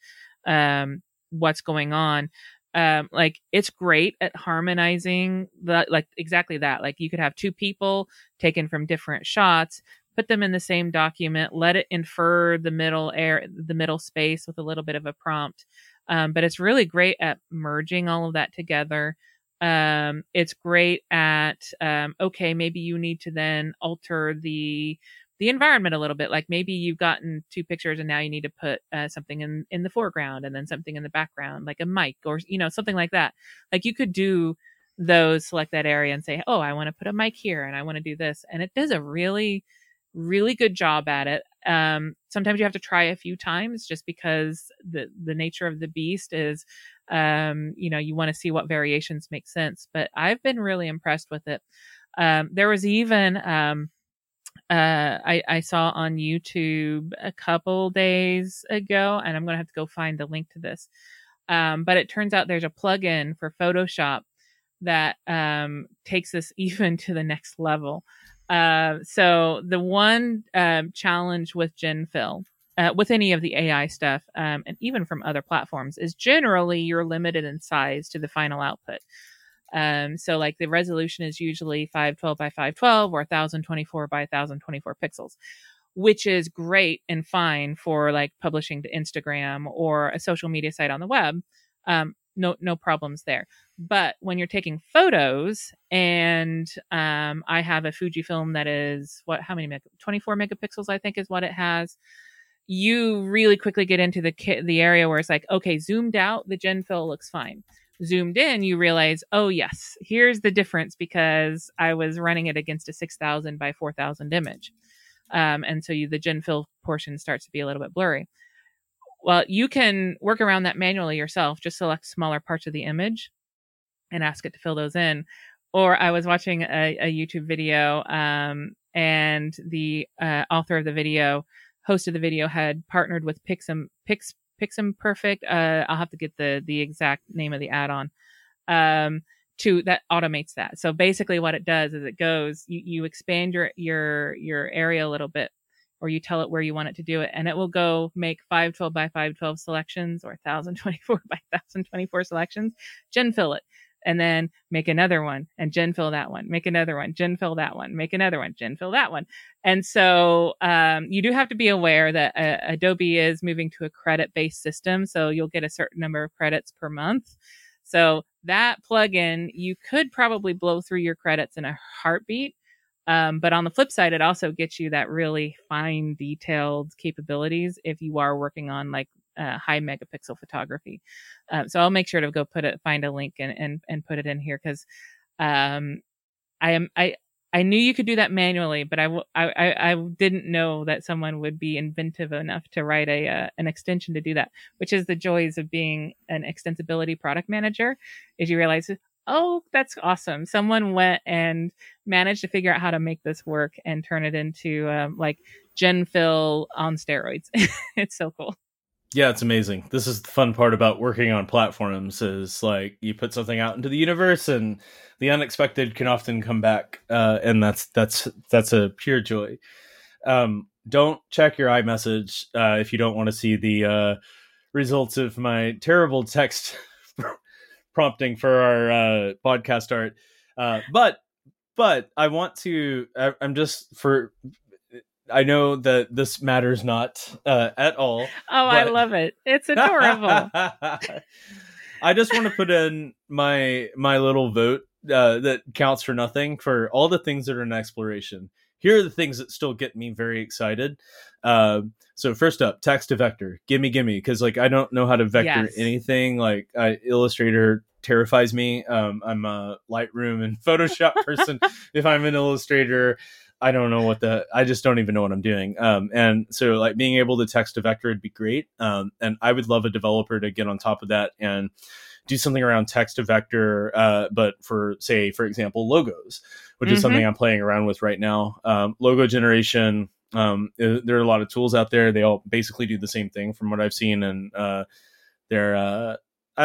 um, what's going on um like it's great at harmonizing the like exactly that like you could have two people taken from different shots put them in the same document let it infer the middle air the middle space with a little bit of a prompt um, but it's really great at merging all of that together um, it's great at um, okay maybe you need to then alter the the environment a little bit. Like maybe you've gotten two pictures and now you need to put uh, something in in the foreground and then something in the background, like a mic or you know something like that. Like you could do those, select that area and say, oh, I want to put a mic here and I want to do this, and it does a really really good job at it. Um, sometimes you have to try a few times just because the the nature of the beast is um, you know you want to see what variations make sense but i've been really impressed with it um, there was even um, uh, I, I saw on YouTube a couple days ago, and I'm going to have to go find the link to this. Um, but it turns out there's a plugin for Photoshop that um, takes this even to the next level. Uh, so the one um, challenge with GenFill, uh, with any of the AI stuff, um, and even from other platforms, is generally you're limited in size to the final output. Um, so like the resolution is usually 512 by 512 or 1024 by 1024 pixels, which is great and fine for like publishing to Instagram or a social media site on the web. Um, no, no problems there. But when you're taking photos, and um, I have a Fujifilm that is what? How many? Meg- 24 megapixels, I think, is what it has you really quickly get into the the area where it's like, okay, zoomed out, the gen fill looks fine zoomed in, you realize, oh, yes, here's the difference because I was running it against a 6000 by 4000 image. Um, and so you, the gen fill portion starts to be a little bit blurry. Well, you can work around that manually yourself. Just select smaller parts of the image and ask it to fill those in. Or I was watching a, a YouTube video, um, and the uh, author of the video, host of the video, had partnered with Pixum, Pix, Piximperfect. Uh, I'll have to get the the exact name of the add-on. Um, to that automates that. So basically, what it does is it goes you, you expand your your your area a little bit, or you tell it where you want it to do it, and it will go make 512 by 512 selections or 1024 by 1024 selections, GenFill it and then make another one and GenFill that one, make another one, GenFill that one, make another one, GenFill that one. And so um, you do have to be aware that uh, Adobe is moving to a credit based system. So you'll get a certain number of credits per month. So that plugin, you could probably blow through your credits in a heartbeat. Um, but on the flip side, it also gets you that really fine, detailed capabilities if you are working on like uh, high megapixel photography. Um, so I'll make sure to go put it, find a link and and, and put it in here because um, I am I. I knew you could do that manually, but I, I, I didn't know that someone would be inventive enough to write a uh, an extension to do that. Which is the joys of being an extensibility product manager, is you realize, oh, that's awesome. Someone went and managed to figure out how to make this work and turn it into um, like GenFill on steroids. it's so cool. Yeah, it's amazing. This is the fun part about working on platforms is like you put something out into the universe and the unexpected can often come back uh, and that's that's that's a pure joy. Um, don't check your iMessage uh, if you don't want to see the uh, results of my terrible text prompting for our uh, podcast art. Uh, but but I want to I, I'm just for I know that this matters not uh, at all. Oh, I love it. It's adorable. I just want to put in my my little vote uh, that counts for nothing for all the things that are in exploration. Here are the things that still get me very excited. Uh, so first up, text to vector. Gimme, gimme, because like I don't know how to vector yes. anything. Like I, Illustrator terrifies me. Um, I'm a Lightroom and Photoshop person. if I'm an Illustrator, I don't know what the I just don't even know what I'm doing. Um, and so like being able to text a vector would be great. Um, and I would love a developer to get on top of that and do something around text to vector, uh, but for say, for example, logos, which mm-hmm. is something I'm playing around with right now. Um, logo generation. Um, there are a lot of tools out there. They all basically do the same thing from what I've seen, and uh, they're uh,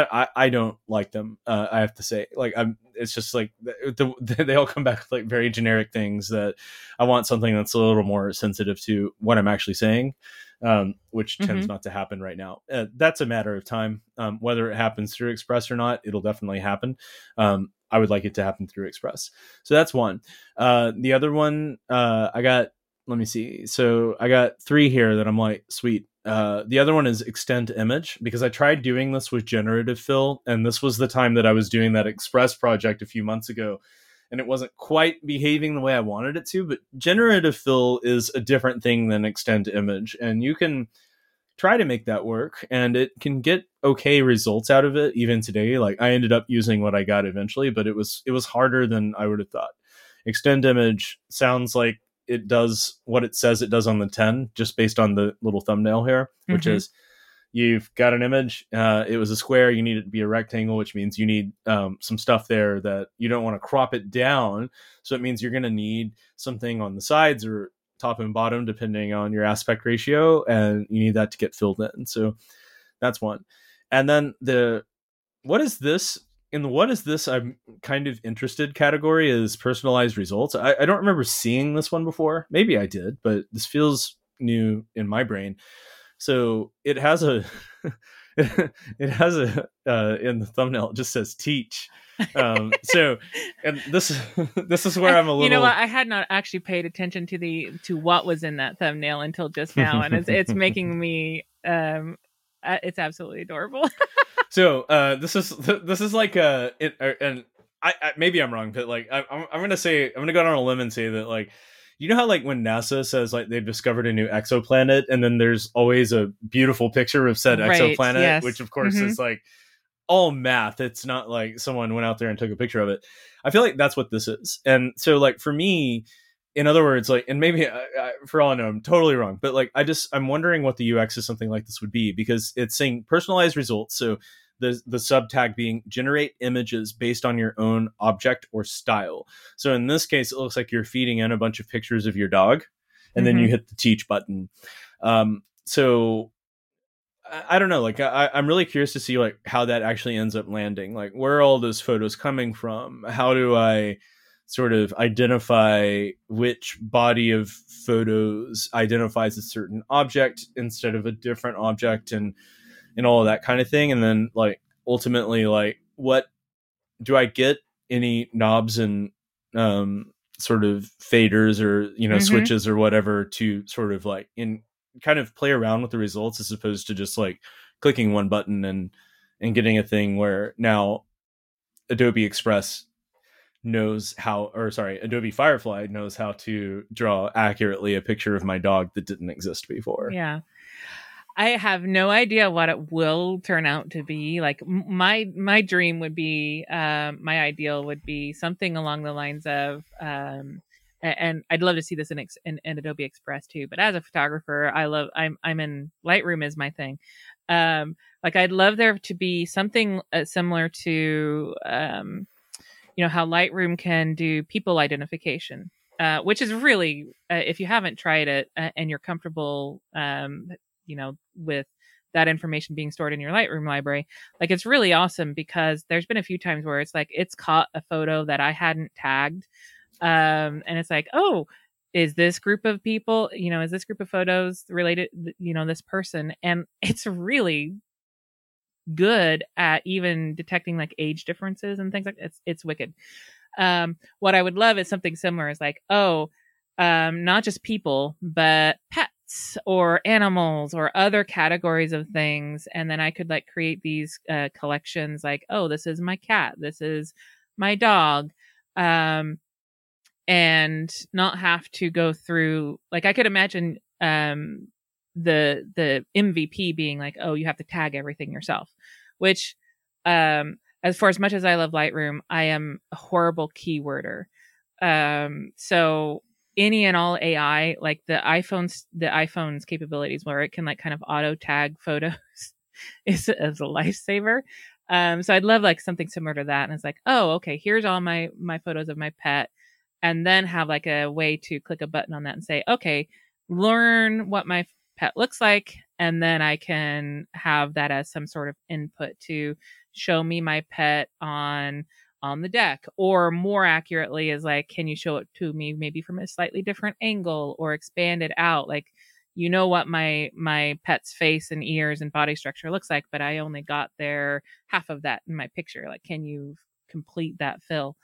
I, I don't like them. Uh, I have to say, like I'm. It's just like the, the, they all come back with like very generic things that I want something that's a little more sensitive to what I'm actually saying. um, which tends Mhm. not to happen right now. Uh, that's a matter of time. Um, whether it happens through Express or not, it'll definitely happen. Um, I would like it to happen through Express. So that's one. Uh, the other one, uh, I got. Let me see. So I got three here that I'm like, sweet. Uh, the other one is extend image because I tried doing this with generative fill, and this was the time that I was doing that Express project a few months ago, and it wasn't quite behaving the way I wanted it to. But generative fill is a different thing than extend image, and you can try to make that work, and it can get okay results out of it even today. Like I ended up using what I got eventually, but it was it was harder than I would have thought. Extend image sounds like it does what it says it does on the 10 just based on the little thumbnail here which Mhm. is you've got an image uh, it was a square you need it to be a rectangle which means you need um, some stuff there that you don't want to crop it down. So it means you're going to need something on the sides or top and bottom depending on your aspect ratio and you need that to get filled in. So that's one. And then the what is this in the what is this i'm kind of interested category is personalized results I, I don't remember seeing this one before maybe i did but this feels new in my brain so it has a it has a uh, in the thumbnail it just says teach um so and this this is where i'm a little You know what? I had not actually paid attention to the to what was in that thumbnail until just now, and it's it's making me um, uh, it's absolutely adorable. So uh this is this is like uh it, uh, and I, I maybe i'm wrong but like I, I'm, I'm gonna say i'm gonna go out on a limb and say that like you know how like when nasa says like they've discovered a new exoplanet and then there's always a beautiful picture of said Right, exoplanet yes. which of course Mhm. is like all math it's not like someone went out there and took a picture of it i feel like that's what this is and so like for me in other words like and maybe I, I, for all i know i'm totally wrong but like i just i'm wondering what the ux of something like this would be because it's saying personalized results so the the subtag being generate images based on your own object or style. So in this case it looks like you're feeding in a bunch of pictures of your dog and then you hit the teach button. Um so I, I don't know like I, i'm really curious to see like how that actually ends up landing. Like where are all those photos coming from? How do i sort of identify which body of photos identifies a certain object instead of a different object? And and all of that kind of thing and then like ultimately like what do i get any knobs and um sort of faders or you know Mhm. switches or whatever to sort of like in kind of play around with the results as opposed to just like clicking one button and and getting a thing where now adobe express knows how or sorry adobe firefly knows how to draw accurately a picture of my dog that didn't exist before yeah. I have no idea what it will turn out to be. Like my my dream would be, um, my ideal would be something along the lines of, um, and I'd love to see this in, in, in Adobe Express too. But as a photographer, I love I'm I'm in Lightroom is my thing. Um, like I'd love there to be something uh, similar to, um, you know, how Lightroom can do people identification. Uh, which is really, uh, if you haven't tried it uh, and you're comfortable, um, you know, with that information being stored in your Lightroom library. Like it's really awesome because there's been a few times where it's like it's caught a photo that I hadn't tagged. Um, and it's like, oh, is this group of people, you know, is this group of photos related, you know, this person? And it's really good at even detecting like age differences and things like that. it's it's wicked. Um, what I would love is something similar is like, oh, um, not just people, but pets or animals or other categories of things. And then I could like create these uh, collections like, oh, this is my cat, this is my dog. Um, and not have to go through like I could imagine um the the MVP being like, oh, you have to tag everything yourself, which um as for as much as I love Lightroom, I am a horrible keyworder. Um so any and all AI, like the iPhone's the iPhone's capabilities where it can like kind of auto tag photos is, is a lifesaver. Um so I'd love like something similar to that. And it's like, oh, okay, here's all my my photos of my pet and then have like a way to click a button on that and say, okay, learn what my pet looks like. And then I can have that as some sort of input to show me my pet on on the deck or more accurately is like can you show it to me maybe from a slightly different angle or expand it out? Like you know what my my pet's face and ears and body structure looks like but i only got there half of that in my picture. Like can you complete that fill?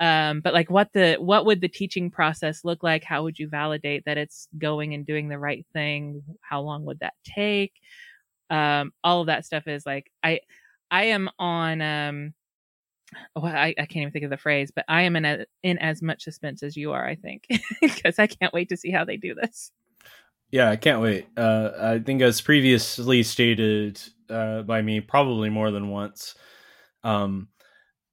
Um but like what the what would the teaching process look like? How would you validate that it's going and doing the right thing? How long would that take? Um all of that stuff is like i i am on um oh, I, I can't even think of the phrase, but I am in a, in as much suspense as you are. I think because I can't wait to see how they do this. Yeah, I can't wait. Uh, I think, as previously stated uh, by me, probably more than once, um,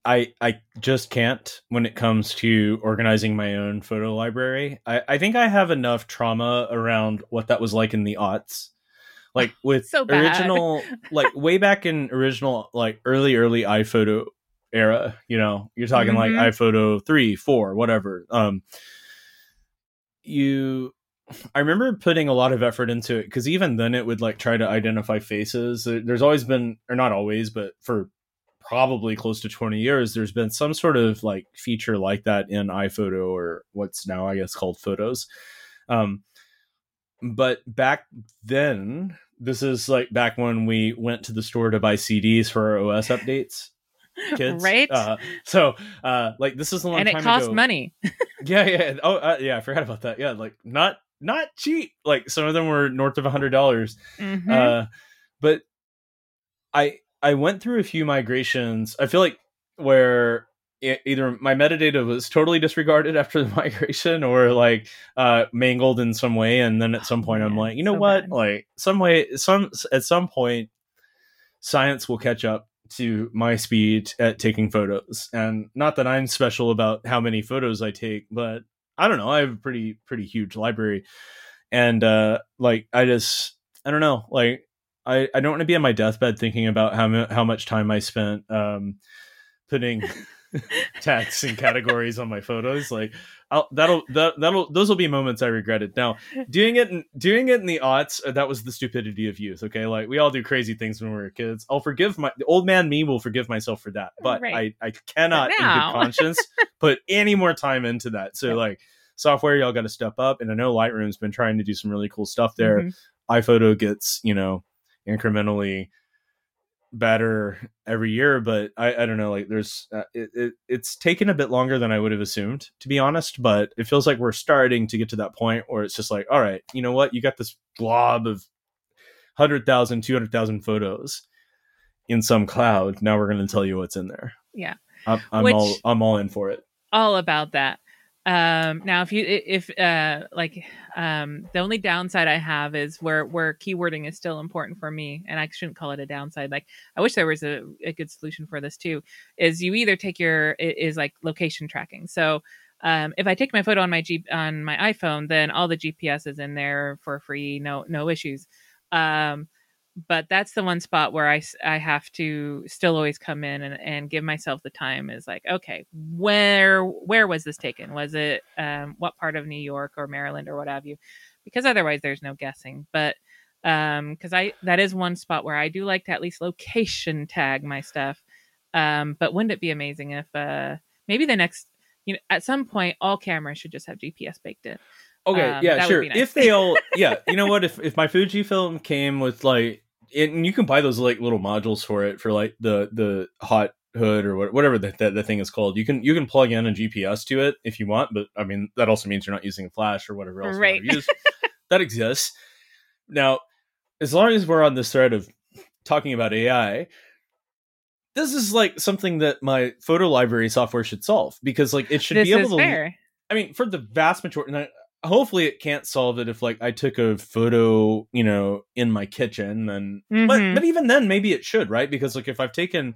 I I just can't when it comes to organizing my own photo library. I, I think I have enough trauma around what that was like in the aughts, like with So original, like way back in original, like early early iPhoto era. You know, you're talking like Mhm. iPhoto three, four, whatever. Um, you I remember putting a lot of effort into it because even then it would like try to identify faces. There's always been, or not always, but for probably close to 20 years, there's been some sort of like feature like that in iPhoto or what's now, I guess, called Photos. Um, but back then, this is like back when we went to the store to buy CDs for our OS updates. Kids, right? Uh, so, uh, like, this is a long and it time costs ago. money. Yeah, yeah. Oh, uh, yeah. I forgot about that. Yeah, like not not cheap. Like some of them were north of a hundred dollars. Mhm. Uh, but I I went through a few migrations. I feel like where either my metadata was totally disregarded after the migration, or like uh, mangled in some way, and then at some point I'm man, like, you know so what? bad. Like some way, some at some point, science will catch up to my speed at taking photos. And not that I'm special about how many photos I take, but I don't know. I have a pretty pretty huge library, and uh, like I just I don't know. Like I I don't want to be on my deathbed thinking about how how much time I spent um, putting tags and categories on my photos. Like I'll, that'll that, that'll those will be moments I regretted. Now doing it in, doing it in the aughts uh, that was the stupidity of youth. Okay, like we all do crazy things when we were kids. I'll forgive my the old man me will forgive myself for that, but Right. I I cannot in good conscience put any more time into that. So Yeah. like software, y'all got to step up. And I know Lightroom's been trying to do some really cool stuff there. Mhm. iPhoto gets you know incrementally better every year but i i don't know like there's uh, it, it it's taken a bit longer than i would have assumed to be honest but it feels like we're starting to get to that point where it's just like all right you know what you got this blob of 100000 200000 photos in some cloud now we're going to tell you what's in there Yeah. i'm, I'm Which- all i'm all in for it all about that. Um, now, if you if uh, like um, the only downside I have is where where keywording is still important for me, and I shouldn't call it a downside. Like I wish there was a, a good solution for this too. Is you either take your is like location tracking. So um, if I take my photo on my G on my iPhone, then all the GPS is in there for free, no no issues. Um, but that's the one spot where I, I have to still always come in and, and give myself the time is like okay where where was this taken? Was it um, what part of new york or maryland or what have you? Because otherwise there's no guessing but um because i that is one spot where i do like to at least location tag my stuff um but wouldn't it be amazing if uh maybe the next you know at some point all cameras should just have gps baked in Okay, Um, yeah, sure. nice. If they all, yeah, you know what? If if my Fujifilm came with like, and you can buy those like little modules for it for like the the hot hood or whatever the, the the thing is called. You can you can plug in a GPS to it if you want, but I mean that also means you're not using a flash or whatever else Right. you want to use. that exists. Now, as long as we're on this thread of talking about AI, this is like something that my photo library software should solve because like it should this be able to fair I mean, for the vast majority, and I- hopefully it can't solve it if like I took a photo, you know, in my kitchen, then but, Mhm. but even then maybe it should, right? Because like if I've taken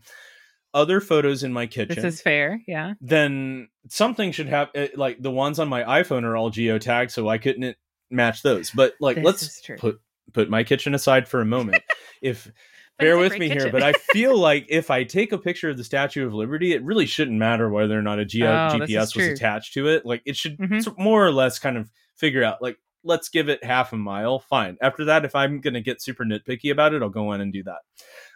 other photos in my kitchen, this is fair yeah then something should have eh, like the ones on my iPhone are all geotagged, so I couldn't it match those. But like This let's put put my kitchen aside for a moment. if But bear with me here, but I feel like if I take a picture of the Statue of Liberty, it really shouldn't matter whether or not a G- Oh, GPS was attached to it. Like it should Mhm. more or less kind of figure out like let's give it half a mile. Fine. After that, if I'm going to get super nitpicky about it, I'll go in and do that.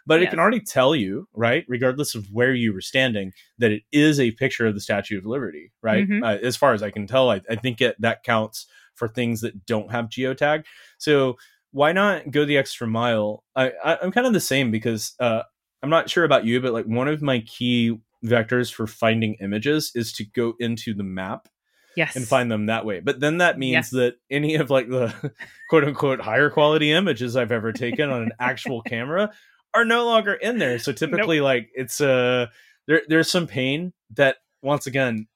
But it can already tell you, right, regardless of where you were standing, that it is a picture of the Statue of Liberty, right? Mhm. Uh, as far as I can tell, I, I think it, that counts for things that don't have geotag. So why not go the extra mile? I, I am kind of the same because uh, I'm not sure about you, but like one of my key vectors for finding images is to go into the map yes and find them that way but then that means Yes. that any of like the quote unquote higher quality images i've ever taken on an actual camera are no longer in there so typically like it's uh there there's some pain that once again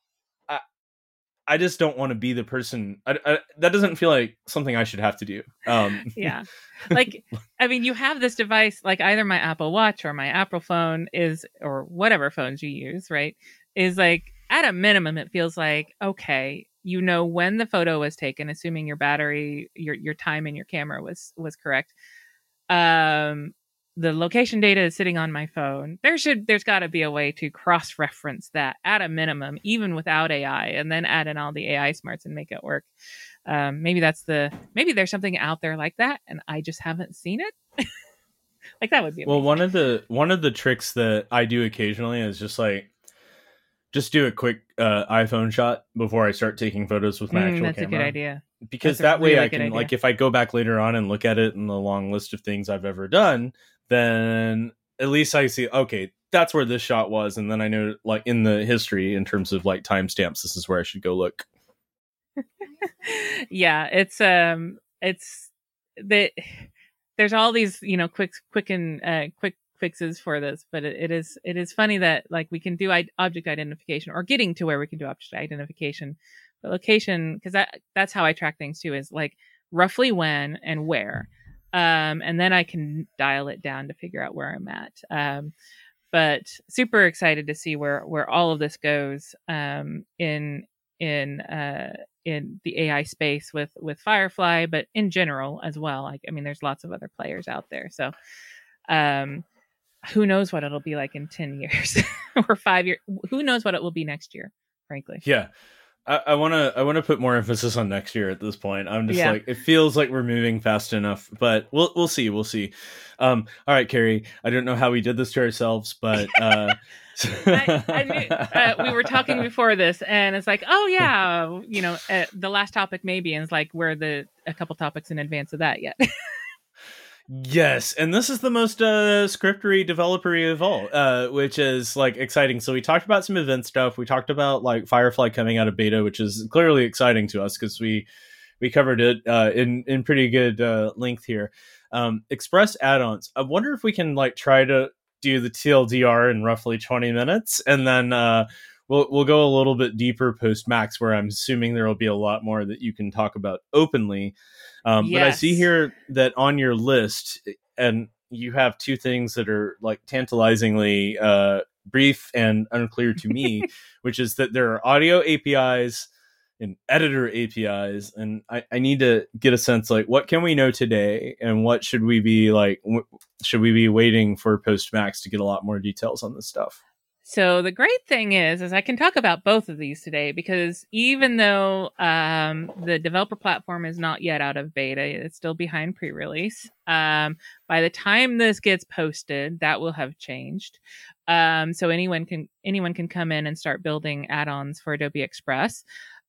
i just don't want to be the person I, I, that doesn't feel like something i should have to do um. Yeah. Like i mean you have this device like either my apple watch or my apple phone is or whatever phones you use right is like at a minimum it feels like okay you know when the photo was taken assuming your battery your your time in your camera was was correct um the location data is sitting on my phone there should there's got to be a way to cross reference that at a minimum even without ai and then add in all the ai smarts and make it work. Um, maybe that's the maybe there's something out there like that and i just haven't seen it. Like that would be well one of the one of the tricks that i do occasionally is just like just do a quick uh, iphone shot before i start taking photos with my Mm, actual that's a camera. good idea. Because That's that way really I can idea. like if I go back later on and look at it in the long list of things I've ever done, then at least I see okay, that's where this shot was, and then I know like in the history in terms of like timestamps, this is where I should go look. yeah it's um it's that there's all these you know quick quick and uh quick fixes for this but it, it is it is funny that like we can do I- object identification or getting to where we can do object identification. But location because that that's how i track things too is like roughly when and where um and then i can dial it down to figure out where i'm at um but super excited to see where where all of this goes um in in uh in the AI space with with Firefly, but in general as well. Like I mean, there's lots of other players out there. So, um, who knows what it'll be like in ten years or five years? Who knows what it will be next year? Frankly, Yeah. I want to I want to put more emphasis on next year at this point. I'm just Yeah. like it feels like we're moving fast enough, but we'll we'll see, we'll see. Um, all right, Kerri. I don't know how we did this to ourselves, but uh, I, I knew, uh, we were talking before this, and it's like, oh yeah, you know, uh, the last topic maybe, and it's like we're the a couple topics in advance of that yet. Yes, and this is the most uh, scriptery developery of all, uh, which is like exciting. So we talked about some event stuff. We talked about like Firefly coming out of beta, which is clearly exciting to us because we we covered it uh, in in pretty good uh, length here. Um, Express add-ons. I wonder if we can like try to do the TLDR in roughly twenty minutes, and then uh, we'll we'll go a little bit deeper post Max, where I'm assuming there will be a lot more that you can talk about openly. Um, But I see here that on your list, and you have two things that are like tantalizingly uh, brief and unclear to me, which is that there are audio APIs and editor APIs, and I, I need to get a sense like what can we know today, and what should we be like? W- should we be waiting for post Max to get a lot more details on this stuff? So the great thing is, is I can talk about both of these today because even though um, the developer platform is not yet out of beta, it's still behind pre-release. Um, by the time this gets posted, that will have changed. Um, so anyone can anyone can come in and start building add-ons for Adobe Express.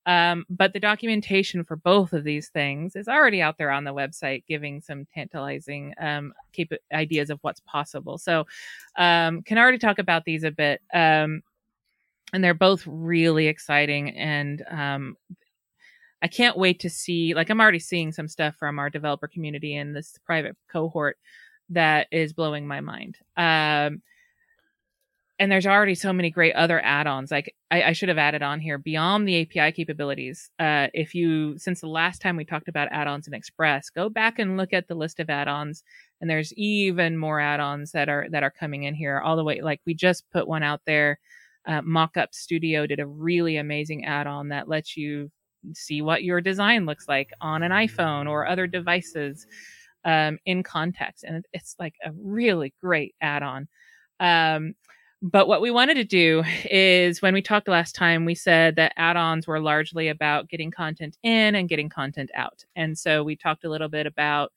Um, but the documentation for both of these things is already out there on the website, giving some tantalizing um, cap- ideas of what's possible. So um, can already talk about these a bit. Um, and they're both really exciting. And um, I can't wait to see, like, I'm already seeing some stuff from our developer community in this private cohort that is blowing my mind. And there's already so many great other add-ons. Like I, I should have added on here beyond the API capabilities. Uh, if you since the last time we talked about add-ons in Express, go back and look at the list of add-ons and there's even more add-ons that are that are coming in here all the way like we just put one out there uh, mockup studio did a really amazing add-on that lets you see what your design looks like on an iphone or other devices um, in context and it's like a really great add-on um, but what we wanted to do is when we talked last time, we said that add ons were largely about getting content in and getting content out. And so we talked a little bit about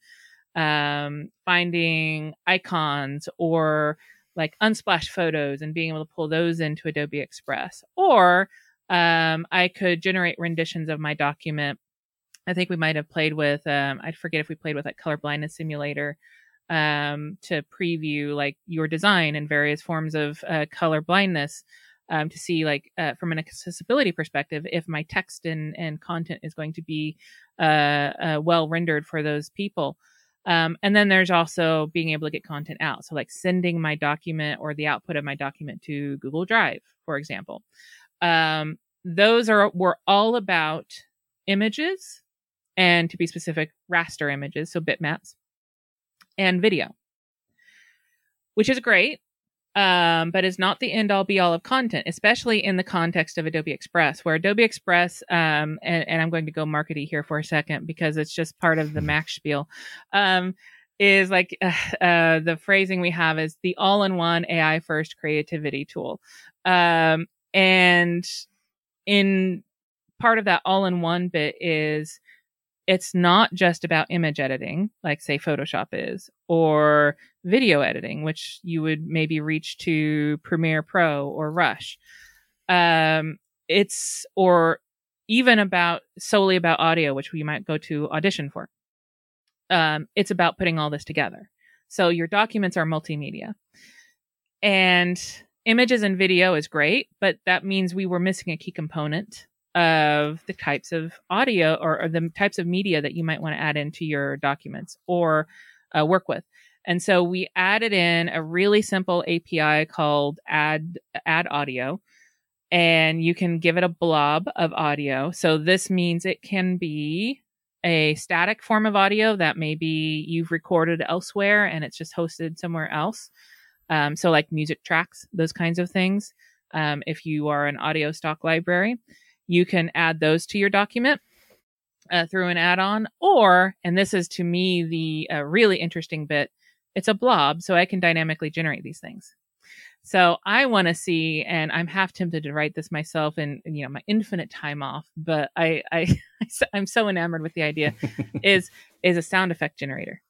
um, finding icons or like unsplash photos and being able to pull those into Adobe Express. Or um, I could generate renditions of my document I think we might have played with. Um, I forget if we played with like color blindness simulator um, to preview like your design and various forms of uh, color blindness um, to see like uh, from an accessibility perspective if my text and, and content is going to be uh, uh, well rendered for those people. Um, and then there's also being able to get content out. So like sending my document or the output of my document to google drive for example. Um, those are were all about images and to be specific raster images so bitmaps and video which is great um, but is not the end all be all of content, especially in the context of Adobe Express, where Adobe Express, um, and, and, I'm going to go markety here for a second because it's just part of the MAX spiel, um, is like uh, uh, the phrasing we have is the all in one AI first creativity tool. Um, and in part of that all in one bit is it's not just about image editing, like say Photoshop is, or video editing, which you would maybe reach to Premiere Pro or Rush. Um, it's or even about solely about audio, which we might go to audition for. Um, it's about putting all this together. So your documents are multimedia, and images and video is great, but that means we were missing a key component of the types of audio or, or, the types of media that you might want to add into your documents or uh, work with. And so we added in a really simple API called add add audio and you can give it a blob of audio. So this means it can be a static form of audio that maybe you've recorded elsewhere and it's just hosted somewhere else. Um, so like music tracks, those kinds of things. Um, if you are an audio stock library, you can add those to your document uh, through an add-on or and this is to me the uh, really interesting bit it's a blob so i can dynamically generate these things. So i want to see and i'm half tempted to write this myself in, in you know my infinite time off but i i i'm so enamored with the idea is is a sound effect generator.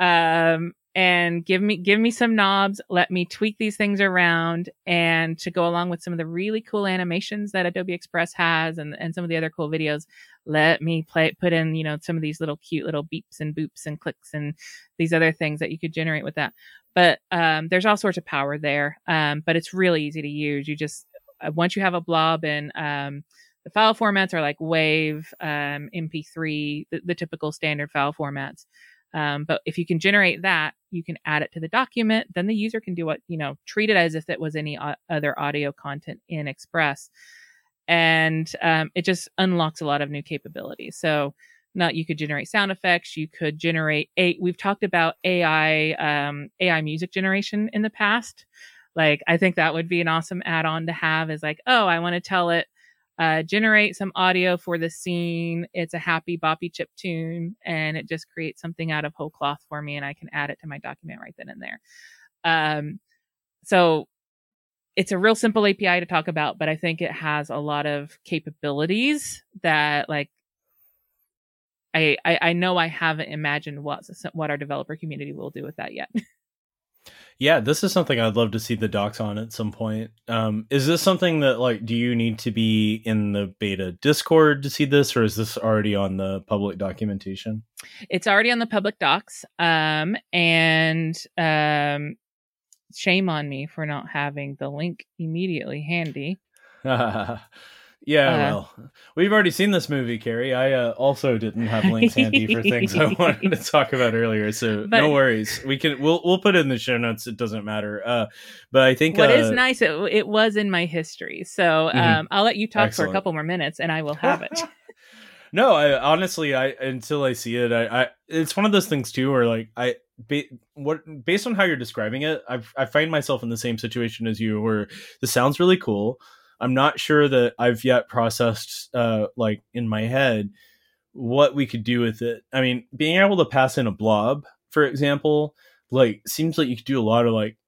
Um and give me give me some knobs let me tweak these things around and to go along with some of the really cool animations that adobe express has and, and some of the other cool videos let me play put in you know some of these little cute little beeps and boops and clicks and these other things that you could generate with that. But um, there's all sorts of power there um, but it's really easy to use. You just uh, once you have a blob and um, the file formats are like wave mp3 um, the, the typical standard file formats um, but if you can generate that, you can add it to the document. Then the user can do what, you know, treat it as if it was any o- other audio content in Express. And um, it just unlocks a lot of new capabilities. So, not you could generate sound effects. You could generate a. We've talked about AI um, AI music generation in the past. Like I think that would be an awesome add-on to have. Is like, oh, I want to tell it uh, generate some audio for the scene. It's a happy boppy chip tune, and it just creates something out of whole cloth for me, and I can add it to my document right then and there. Um, so it's a real simple API to talk about, but I think it has a lot of capabilities that like I, I, I know I haven't imagined what what our developer community will do with that yet. Yeah, this is something I'd love to see the docs on at some point. Um, is this something that like do you need to be in the beta Discord to see this, or is this already on the public documentation? It's already on the public docs. Um, and um, shame on me for not having the link immediately handy. Yeah, uh, well, we've already seen this movie, Kerri. I uh, also didn't have links handy for things I wanted to talk about earlier, so but, no worries. We can we'll we'll put it in the show notes. It doesn't matter. Uh, but I think what uh, is nice, it, it, was in my history. So mm-hmm. um, I'll let you talk Excellent. for a couple more minutes, and I will have it. no, I honestly, I until I see it, I, I it's one of those things too, where like I Ba- what based on how you're describing it, I I find myself in the same situation as you, where this sounds really cool. I'm not sure that I've yet processed uh, like in my head what we could do with it. I mean, being able to pass in a blob, for example, like seems like you could do a lot of like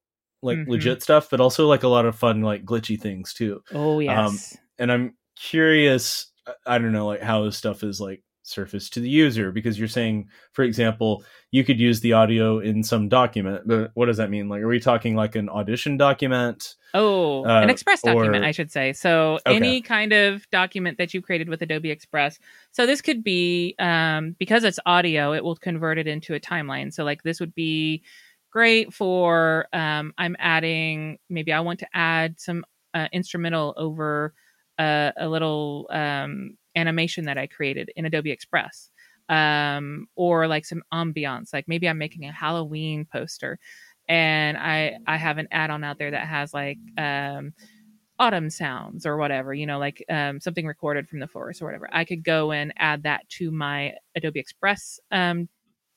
like mm-hmm. legit stuff, but also like a lot of fun like glitchy things too. Oh um, yes. Um, and I'm curious. I don't know like how this stuff is like surface to the user because you're saying for example you could use the audio in some document but what does that mean? Like are we talking like an audition document? Oh uh, an express document or... i should say. So okay. any kind of document that you created with adobe express. So this could be um, because it's audio it will convert it into a timeline. So like this would be great for um, i'm adding maybe i want to add some uh, instrumental over a, a little um, animation that I created in Adobe Express um, or like some ambiance. Like maybe I'm making a Halloween poster and I I have an add-on out there that has like um, autumn sounds or whatever, you know, like um, something recorded from the forest or whatever. I could go and add that to my Adobe Express um,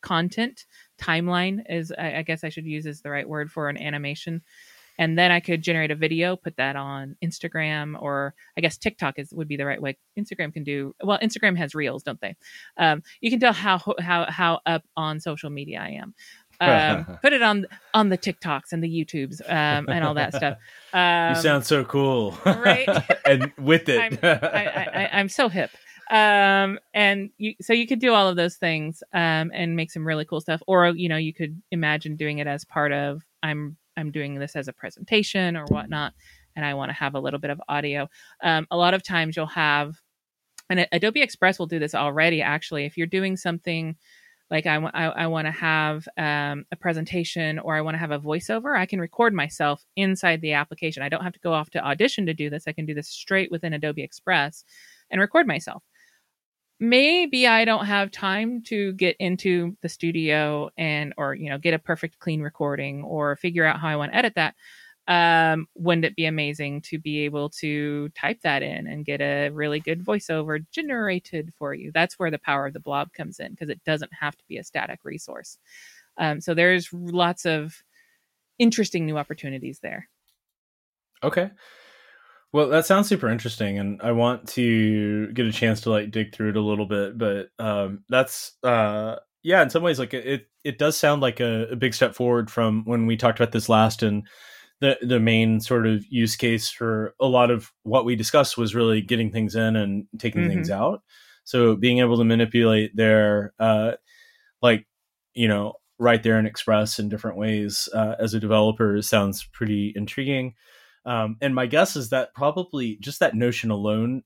content timeline. Is I, I guess I should use is the right word for an animation and then I could generate a video, put that on Instagram or I guess TikTok is would be the right way. Instagram can do well. Instagram has reels, don't they? Um, you can tell how how how up on social media I am. Um, put it on on the TikToks and the YouTubes um, and all that stuff. Um, you sound so cool, right? and with it, I'm, I, am so hip. Um, and you, so you could do all of those things um, and make some really cool stuff, or you know, you could imagine doing it as part of I'm I'm doing this as a presentation or whatnot, and I want to have a little bit of audio. Um, a lot of times you'll have, and Adobe Express will do this already. Actually, if you're doing something like I, I, I want to have um, a presentation or I want to have a voiceover, I can record myself inside the application. I don't have to go off to Audition to do this. I can do this straight within Adobe Express and record myself maybe I don't have time to get into the studio and or you know get a perfect clean recording or figure out how I want to edit that. Um, wouldn't it be amazing to be able to type that in and get a really good voiceover generated for you? That's where the power of the blob comes in because it doesn't have to be a static resource. Um, so there's lots of interesting new opportunities there. Okay. Well, that sounds super interesting, and I want to get a chance to like dig through it a little bit. But um, that's uh, yeah, in some ways, like it it does sound like a, a, big step forward from when we talked about this last, and the the main sort of use case for a lot of what we discussed was really getting things in and taking mm-hmm. things out. So being able to manipulate their uh, like you know right there and express in different ways uh, as a developer sounds pretty intriguing. Um, and my guess is that probably just that notion alone,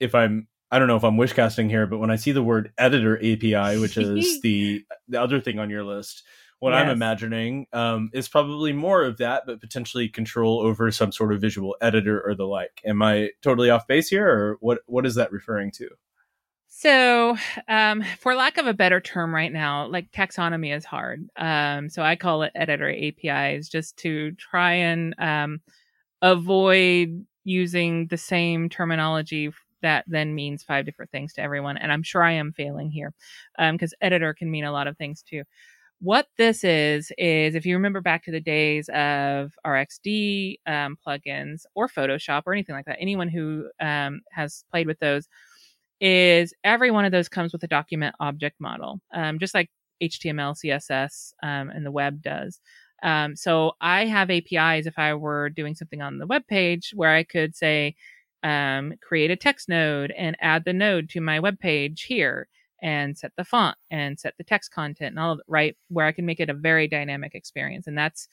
if I'm I don't know if I'm wishcasting here, but when I see the word editor API, which is the the other thing on your list, what yes. I'm imagining um, is probably more of that, but potentially control over some sort of visual editor or the like. Am I totally off base here, or what? What is that referring to? So, um, for lack of a better term right now, like taxonomy is hard. Um, so I call it editor APIs just to try and um, avoid using the same terminology that then means five different things to everyone. And I'm sure I am failing here because um, editor can mean a lot of things too. What this is, is if you remember back to the days of RxD um, plugins or Photoshop or anything like that, anyone who um, has played with those, is every one of those comes with a document object model, um, just like HTML, CSS, um, and the web does. Um, so I have APIs if I were doing something on the web page where I could say, um, create a text node and add the node to my web page here and set the font and set the text content and all of it, right where I can make it a very dynamic experience. And that's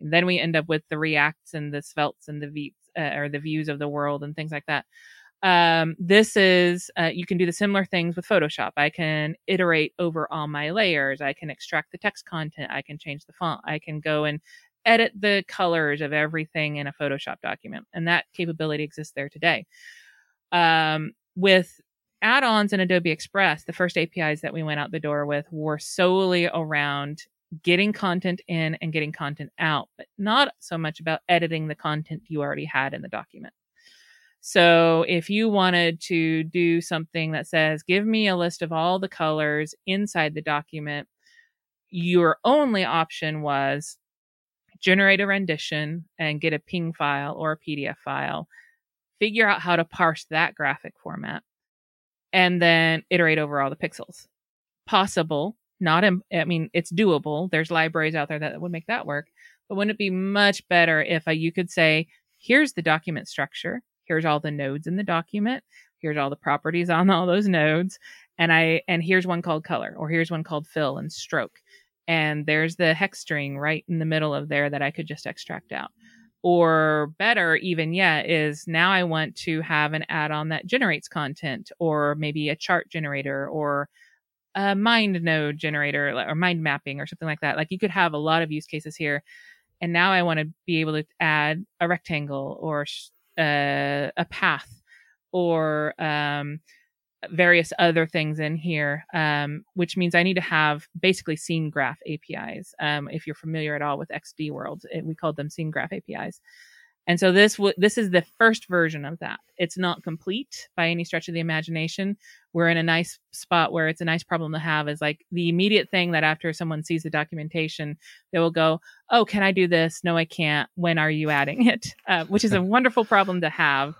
then we end up with the reacts and the Sveltes and the v uh, or the Vues of the world and things like that um, this is uh, you can do the similar things with photoshop. I can iterate over all my layers. I can extract the text content. I can change the font. I can go and edit the colors of everything in a photoshop document and that capability exists there today. Um, with add-ons in adobe express the first apis that we went out the door with were solely around getting content in and getting content out but not so much about editing the content you already had in the document so if you wanted to do something that says, give me a list of all the colors inside the document, your only option was generate a rendition and get a PNG file or a PDF file, figure out how to parse that graphic format, and then iterate over all the pixels. Possible, not, I mean, it's doable. There's libraries out there that would make that work. But wouldn't it be much better if uh, you could say, here's the document structure, Here's all the nodes in the document. Here's all the properties on all those nodes. and I and here's one called color, or here's one called fill and stroke, and there's the hex string right in the middle of there that I could just extract out. Or better, even yet, is now I want to have an add-on that generates content, or maybe a chart generator, or a mind node generator, or mind mapping, or something like that. Like you could have a lot of use cases here. And now I want to be able to add a rectangle or uh, a path or um, various other things in here, um, which means I need to have basically scene graph APIs. Um, if you're familiar at all with XD World, it, we called them scene graph APIs. And so this w- this is the first version of that. It's not complete by any stretch of the imagination. We're in a nice spot where it's a nice problem to have. Is like the immediate thing that after someone sees the documentation, they will go, "Oh, can I do this? No, I can't. When are you adding it?" Uh, which is a wonderful problem to have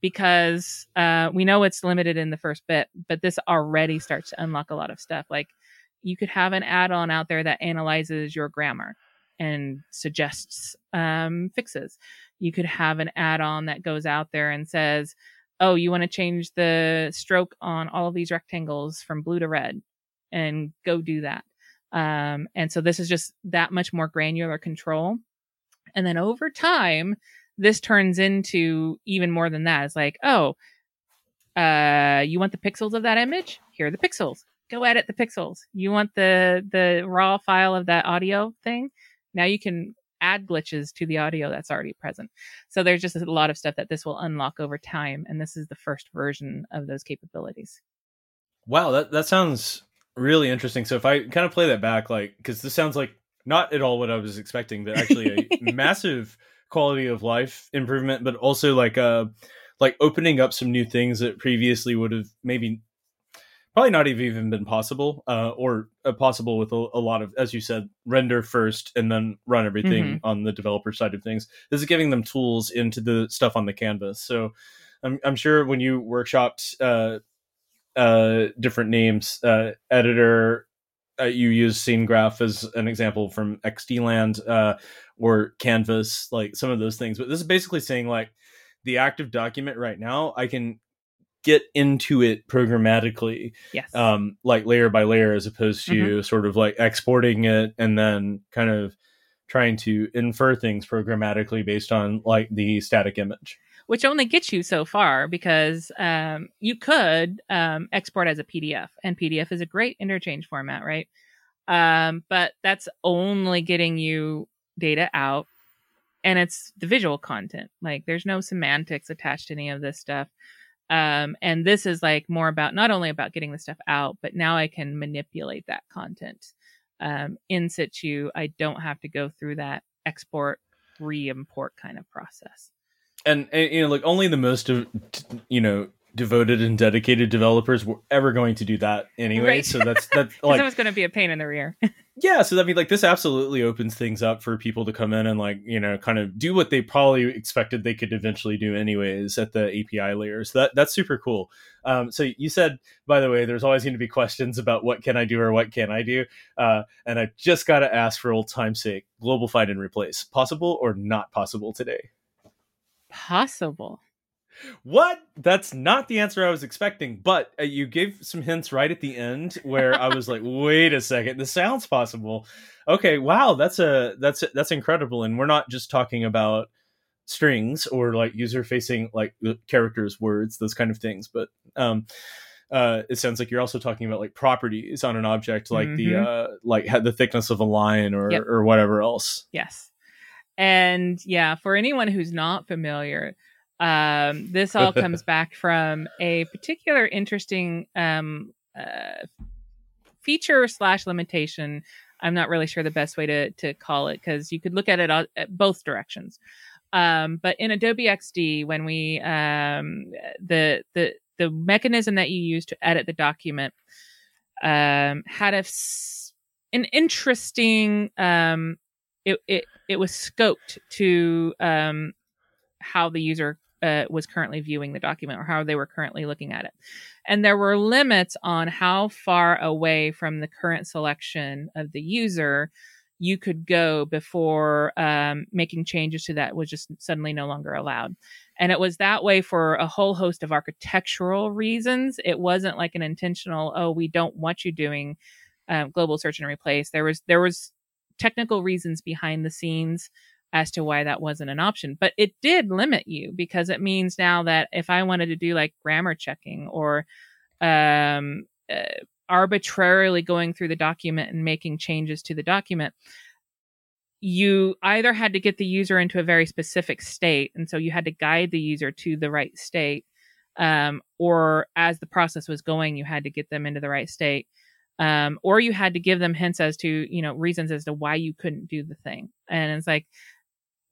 because uh, we know it's limited in the first bit, but this already starts to unlock a lot of stuff. Like you could have an add-on out there that analyzes your grammar and suggests um, fixes. You could have an add-on that goes out there and says, "Oh, you want to change the stroke on all of these rectangles from blue to red," and go do that. Um, and so this is just that much more granular control. And then over time, this turns into even more than that. It's like, oh, uh, you want the pixels of that image? Here are the pixels. Go edit the pixels. You want the the raw file of that audio thing? Now you can add glitches to the audio that's already present. So there's just a lot of stuff that this will unlock over time, and this is the first version of those capabilities. Wow, that that sounds really interesting. So if I kind of play that back, like, because this sounds like not at all what I was expecting, but actually a massive quality of life improvement, but also like uh like opening up some new things that previously would have maybe probably not even been possible uh, or uh, possible with a, a, lot of as you said render first and then run everything mm-hmm. on the developer side of things. This is giving them tools into the stuff on the canvas. So i'm, I'm sure when you workshopped uh, uh, different names uh, editor uh, you use scene graph as an example from xdland uh, or canvas like some of those things. But this is basically saying like the active document right now i can get into it programmatically yes um like layer by layer as opposed to mm-hmm. sort of like exporting it and then kind of trying to infer things programmatically based on like the static image which only gets you so far because um, you could um, export as a PDF, and PDF is a great interchange format, right? Um, but that's only getting you data out, and it's the visual content. Like there's no semantics attached to any of this stuff. Um, and this is like more about not only about getting the stuff out, but now I can manipulate that content um, in situ. I don't have to go through that export re-import kind of process and, and you know like only the most of, you know devoted and dedicated developers were ever going to do that anyway. Right. So that's that's like that was going to be a pain in the rear. yeah, so I mean, like this absolutely opens things up for people to come in and like you know kind of do what they probably expected they could eventually do anyways at the API layer. So that that's super cool. Um, so you said, by the way, there's always going to be questions about what can I do or what can I do, uh, and I just got to ask for old time's sake: global find and replace possible or not possible today? possible. What? That's not the answer I was expecting, but uh, you gave some hints right at the end where I was like, "Wait a second, this sounds possible." Okay, wow, that's a that's a, that's incredible, and we're not just talking about strings or like user facing like characters, words, those kind of things, but um, uh, it sounds like you're also talking about like properties on an object, like mm-hmm. the uh, like the thickness of a line or yep. or whatever else. Yes. And yeah, for anyone who's not familiar, um, this all comes back from a particular interesting um, uh, feature slash limitation. I'm not really sure the best way to to call it because you could look at it at both directions. Um, but in Adobe XD, when we um, the the the mechanism that you use to edit the document um, had a an interesting um, it, it it was scoped to um, how the user uh, was currently viewing the document or how they were currently looking at it. And there were limits on how far away from the current selection of the user you could go before um, making changes to that was just suddenly no longer allowed. And it was that way for a whole host of architectural reasons. It wasn't like an intentional, oh, we don't want you doing um, global search and replace. There was there was technical reasons behind the scenes as to why that wasn't an option. But it did limit you because it means now that if I wanted to do like grammar checking or um, uh, arbitrarily going through the document and making changes to the document, you either had to get the user into a very specific state, and so you had to guide the user to the right state, um, or as the process was going, you had to get them into the right state, um, or you had to give them hints as to you know reasons as to why you couldn't do the thing. And it's like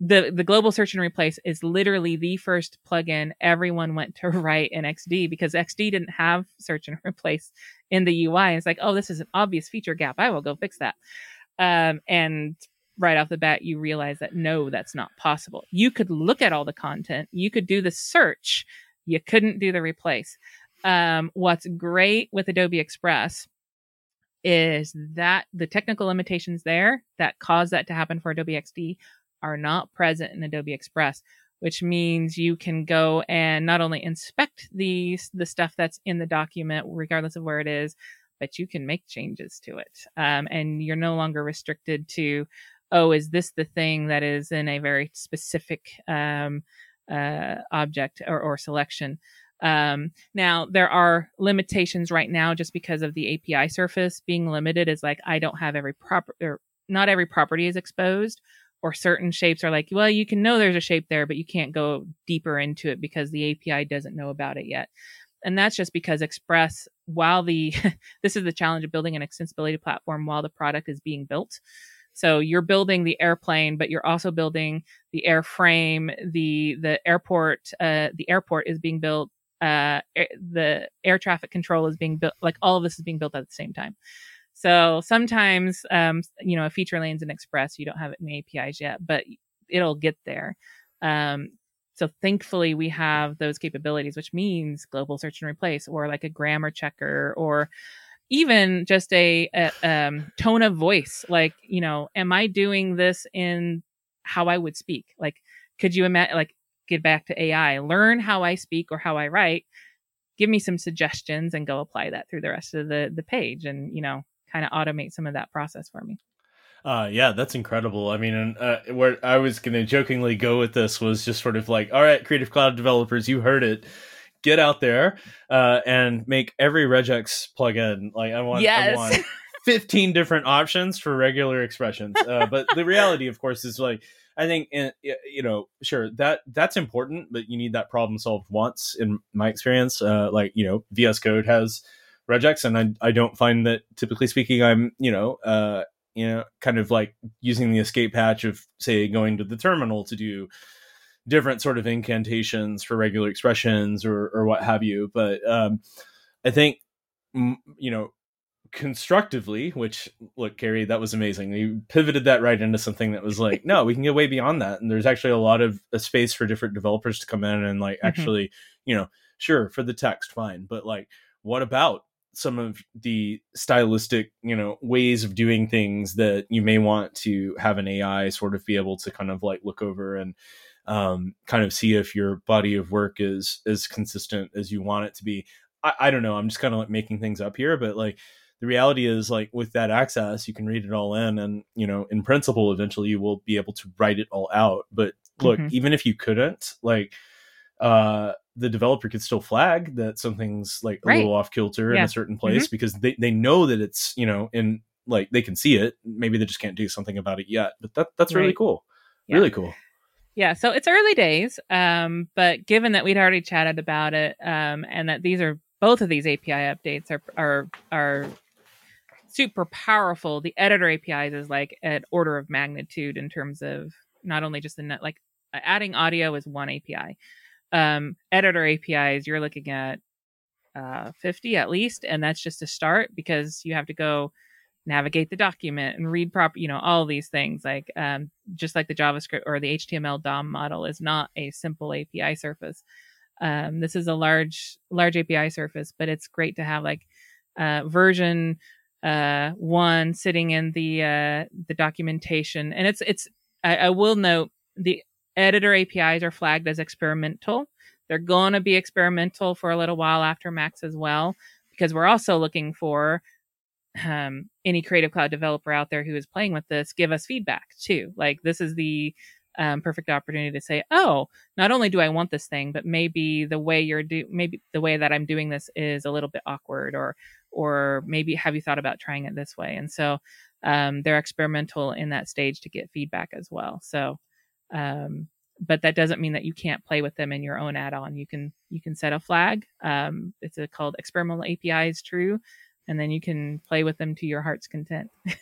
the the global search and replace is literally the first plugin everyone went to write in XD because XD didn't have search and replace in the UI. It's like, oh, this is an obvious feature gap. I will go fix that. Um, and right off the bat, you realize that no, that's not possible. You could look at all the content, you could do the search, you couldn't do the replace. Um, what's great with Adobe Express is that the technical limitations there that cause that to happen for Adobe XD are not present in Adobe Express, which means you can go and not only inspect the the stuff that's in the document, regardless of where it is, but you can make changes to it, um, and you're no longer restricted to oh, is this the thing that is in a very specific um, uh, object or, or selection? Um, now there are limitations right now just because of the API surface being limited. Is like I don't have every proper or not every property is exposed, or certain shapes are like, well, you can know there's a shape there, but you can't go deeper into it because the API doesn't know about it yet. And that's just because Express, while the this is the challenge of building an extensibility platform while the product is being built. So you're building the airplane, but you're also building the airframe. The the airport uh, the airport is being built. Uh, the air traffic control is being built. Like all of this is being built at the same time. So sometimes, um, you know, a feature lane's an express. You don't have it in APIs yet, but it'll get there. Um, so thankfully, we have those capabilities, which means global search and replace, or like a grammar checker, or even just a, a um, tone of voice like you know am i doing this in how i would speak like could you imagine like get back to ai learn how i speak or how i write give me some suggestions and go apply that through the rest of the the page and you know kind of automate some of that process for me uh, yeah, that's incredible. I mean, uh, where I was going to jokingly go with this was just sort of like, all right, Creative Cloud developers, you heard it get out there uh, and make every regex plugin. Like I want, yes. I want 15 different options for regular expressions. Uh, but the reality, of course, is like I think in, you know, sure that that's important, but you need that problem solved once. In my experience, uh, like you know, VS Code has regex, and I I don't find that typically speaking, I'm you know. Uh, you know, kind of like using the escape hatch of, say, going to the terminal to do different sort of incantations for regular expressions or or what have you. But um, I think you know constructively which look Kerri that was amazing you pivoted that right into something that was like no we can get way beyond that and there's actually a lot of a space for different developers to come in and like mm-hmm. actually you know sure for the text fine but like what about some of the stylistic you know ways of doing things that you may want to have an ai sort of be able to kind of like look over and um, kind of see if your body of work is as consistent as you want it to be. I, I don't know. I'm just kind of like making things up here, but like the reality is like with that access, you can read it all in, and you know, in principle, eventually you will be able to write it all out. But look, mm-hmm. even if you couldn't, like, uh, the developer could still flag that something's like a right. little off kilter yeah. in a certain place mm-hmm. because they, they know that it's you know in like they can see it. Maybe they just can't do something about it yet. But that that's right. really cool. Yeah. Really cool. Yeah, so it's early days, um, but given that we'd already chatted about it, um, and that these are both of these API updates are are are super powerful. The editor APIs is like an order of magnitude in terms of not only just the net, like adding audio is one API. Um, editor APIs, you're looking at uh, 50 at least, and that's just a start because you have to go navigate the document and read proper, you know, all these things. Like um, just like the JavaScript or the HTML DOM model is not a simple API surface. Um, this is a large, large API surface, but it's great to have like uh, version uh, one sitting in the uh, the documentation, and it's it's. I, I will note the editor APIs are flagged as experimental. They're going to be experimental for a little while after Max as well, because we're also looking for um, any Creative Cloud developer out there who is playing with this, give us feedback too. Like this is the um, perfect opportunity to say, oh, not only do I want this thing, but maybe the way you're do, maybe the way that I'm doing this is a little bit awkward, or or maybe have you thought about trying it this way? And so um, they're experimental in that stage to get feedback as well. So, um, but that doesn't mean that you can't play with them in your own add-on. You can you can set a flag. Um, it's a, called experimental API is true, and then you can play with them to your heart's content.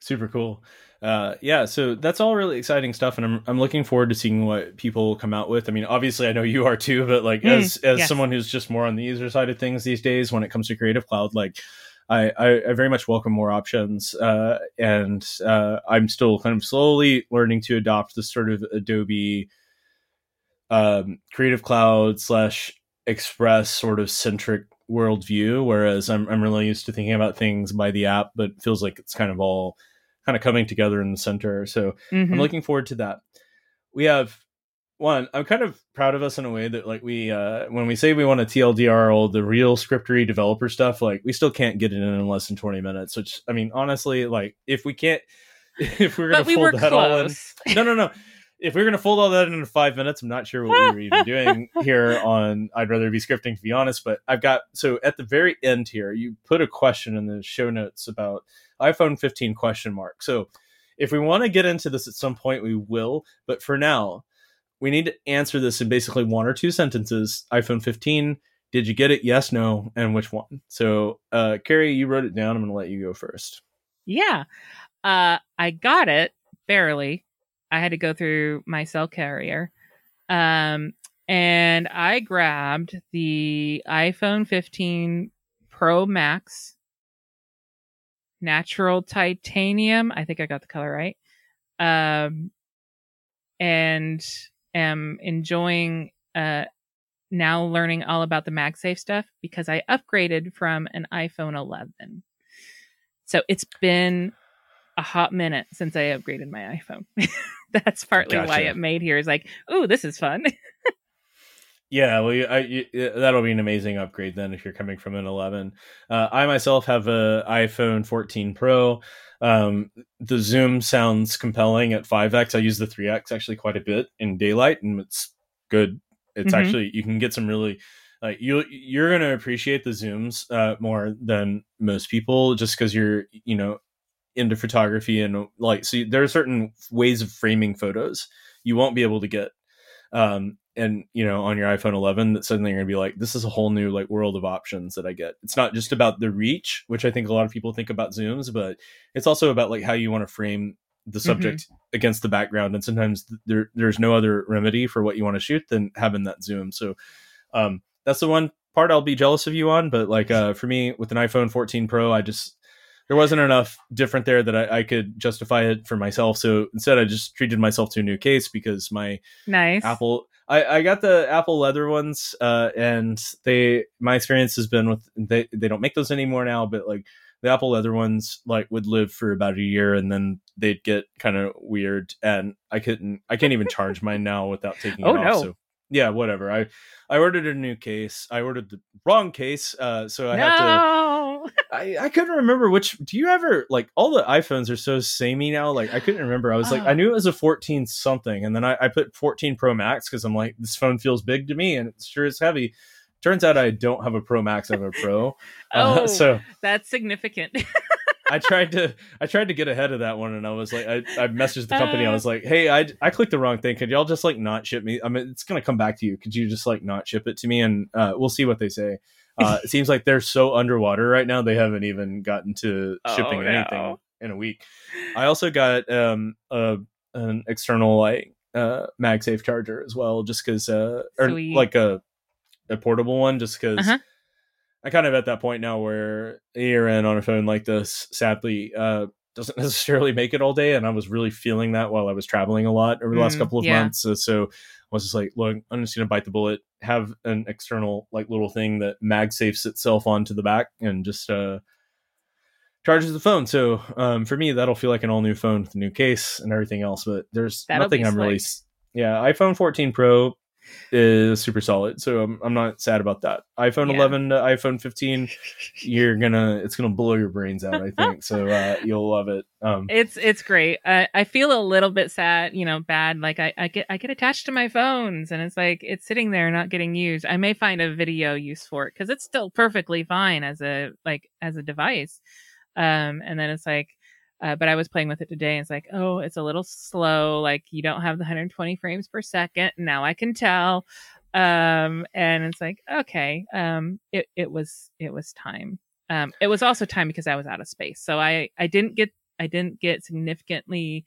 Super cool. Uh, yeah, so that's all really exciting stuff, and I'm I'm looking forward to seeing what people come out with. I mean, obviously, I know you are too, but like mm, as as yes. someone who's just more on the user side of things these days, when it comes to Creative Cloud, like I I, I very much welcome more options, uh, and uh, I'm still kind of slowly learning to adopt this sort of Adobe um, Creative Cloud slash Express sort of centric worldview, whereas I'm I'm really used to thinking about things by the app, but feels like it's kind of all kind of coming together in the center. So mm-hmm. I'm looking forward to that. We have one. I'm kind of proud of us in a way that like we uh when we say we want to TLDR all the real scriptery developer stuff, like we still can't get it in in less than 20 minutes. Which I mean, honestly, like if we can't, if we're gonna we fold that close. all in, no, no, no. If we're gonna fold all that in five minutes, I'm not sure what we were even doing here on I'd rather be scripting to be honest. But I've got so at the very end here, you put a question in the show notes about iPhone 15 question mark. So if we want to get into this at some point, we will. But for now, we need to answer this in basically one or two sentences. iPhone 15, did you get it? Yes, no, and which one? So, uh, Kerri, you wrote it down. I'm going to let you go first. Yeah. Uh, I got it barely. I had to go through my cell carrier. Um, and I grabbed the iPhone 15 Pro Max natural titanium. I think I got the color right. Um, and am enjoying uh, now learning all about the MagSafe stuff because I upgraded from an iPhone 11. So it's been a hot minute since I upgraded my iPhone. That's partly gotcha. why it made here is like, oh, this is fun. Yeah, well, I, that'll be an amazing upgrade then if you're coming from an 11. Uh, I myself have a iPhone 14 Pro. Um, the zoom sounds compelling at 5x. I use the 3x actually quite a bit in daylight, and it's good. It's mm-hmm. actually you can get some really like you you're gonna appreciate the zooms uh, more than most people just because you're you know into photography and like so there are certain ways of framing photos you won't be able to get um, and you know on your iphone 11 that suddenly you're gonna be like this is a whole new like world of options that i get it's not just about the reach which i think a lot of people think about zooms but it's also about like how you want to frame the mm-hmm. subject mm-hmm. against the background and sometimes there there's no other remedy for what you want to shoot than having that zoom so um that's the one part i'll be jealous of you on but like uh for me with an iphone 14 pro i just there wasn't enough different there that I, I, could justify it for myself. So instead, I just treated myself to a new case because my nice Apple. I, I got the Apple leather ones, uh, and they my experience has been with they they don't make those anymore now, but like the Apple leather ones like would live for about a year and then they'd get kind of weird, and I couldn't I can't even charge mine now without taking oh, it off. No. So yeah, whatever. I I ordered a new case. I ordered the wrong case, uh, so I no! had to. I I couldn't remember which. Do you ever like all the iPhones are so samey now? Like I couldn't remember. I was like, I knew it was a 14 something, and then I, I put 14 Pro Max because I'm like, this phone feels big to me, and it sure is heavy. Turns out I don't have a Pro Max. I have a Pro. Uh, oh, uh, so that's significant. I tried to I tried to get ahead of that one, and I was like, I, I messaged the company. I uh. was like, Hey, I I clicked the wrong thing. Could y'all just like not ship me? I mean, it's gonna come back to you. Could you just like not ship it to me? And uh, we'll see what they say. Uh, it seems like they're so underwater right now. They haven't even gotten to oh, shipping oh, anything in a week. I also got um a an external like uh MagSafe charger as well, just because uh or Sweet. like a a portable one, just because. Uh-huh I kind of at that point now where ear in on a phone like this, sadly, uh, doesn't necessarily make it all day. And I was really feeling that while I was traveling a lot over the last mm, couple of yeah. months. So, so, I was just like, look, I'm just gonna bite the bullet, have an external like little thing that mag safes itself onto the back, and just uh, charges the phone. So um, for me, that'll feel like an all new phone with a new case and everything else. But there's That'll nothing I'm really. Yeah, iPhone 14 Pro is super solid, so I'm, I'm not sad about that. iPhone Yeah. 11 to iPhone 15, you're gonna it's gonna blow your brains out. I think so. Uh, you'll love it. Um, It's it's great. I I feel a little bit sad, you know, bad. Like I, I get I get attached to my phones, and it's like it's sitting there not getting used. I may find a video use for it because it's still perfectly fine as a like as a device. Um, and then it's like, uh, but I was playing with it today, and it's like, oh, it's a little slow. Like you don't have the 120 frames per second. Now I can tell. Um, and it's like, okay, um, it it was it was time. Um, it was also time because I was out of space, so I I didn't get I didn't get significantly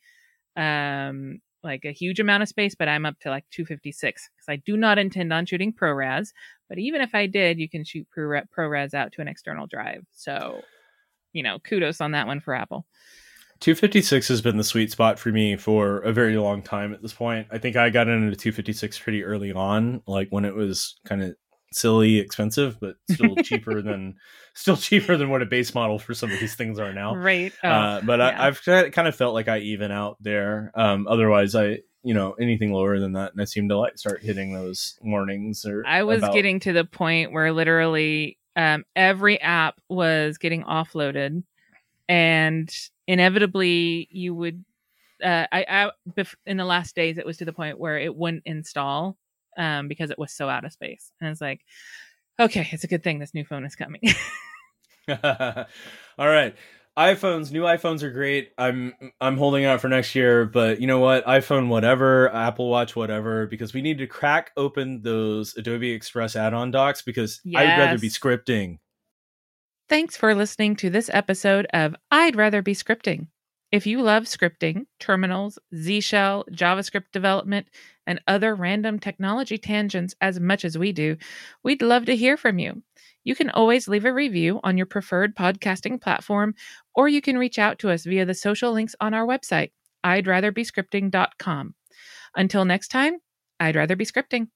um like a huge amount of space, but I'm up to like 256 because I do not intend on shooting ProRes. But even if I did, you can shoot ProRes out to an external drive. So, you know, kudos on that one for Apple. 256 has been the sweet spot for me for a very long time at this point. I think I got into 256 pretty early on, like when it was kind of silly expensive, but still cheaper than still cheaper than what a base model for some of these things are now. Right. Oh, uh, but yeah. I, I've kind of felt like I even out there. Um, otherwise, I you know anything lower than that, and I seem to like start hitting those warnings. Or I was about- getting to the point where literally um, every app was getting offloaded, and inevitably you would. Uh, I, I bef- in the last days it was to the point where it wouldn't install um, because it was so out of space, and it's like, okay, it's a good thing this new phone is coming. All right. iPhones, new iPhones are great. I'm I'm holding out for next year, but you know what? iPhone whatever, Apple Watch whatever because we need to crack open those Adobe Express add-on docs because I'd rather be scripting. Thanks for listening to this episode of I'd Rather Be Scripting. If you love scripting, terminals, Z Shell, JavaScript development, and other random technology tangents as much as we do, we'd love to hear from you. You can always leave a review on your preferred podcasting platform, or you can reach out to us via the social links on our website, I'd rather be scripting.com. Until next time, I'd rather be scripting.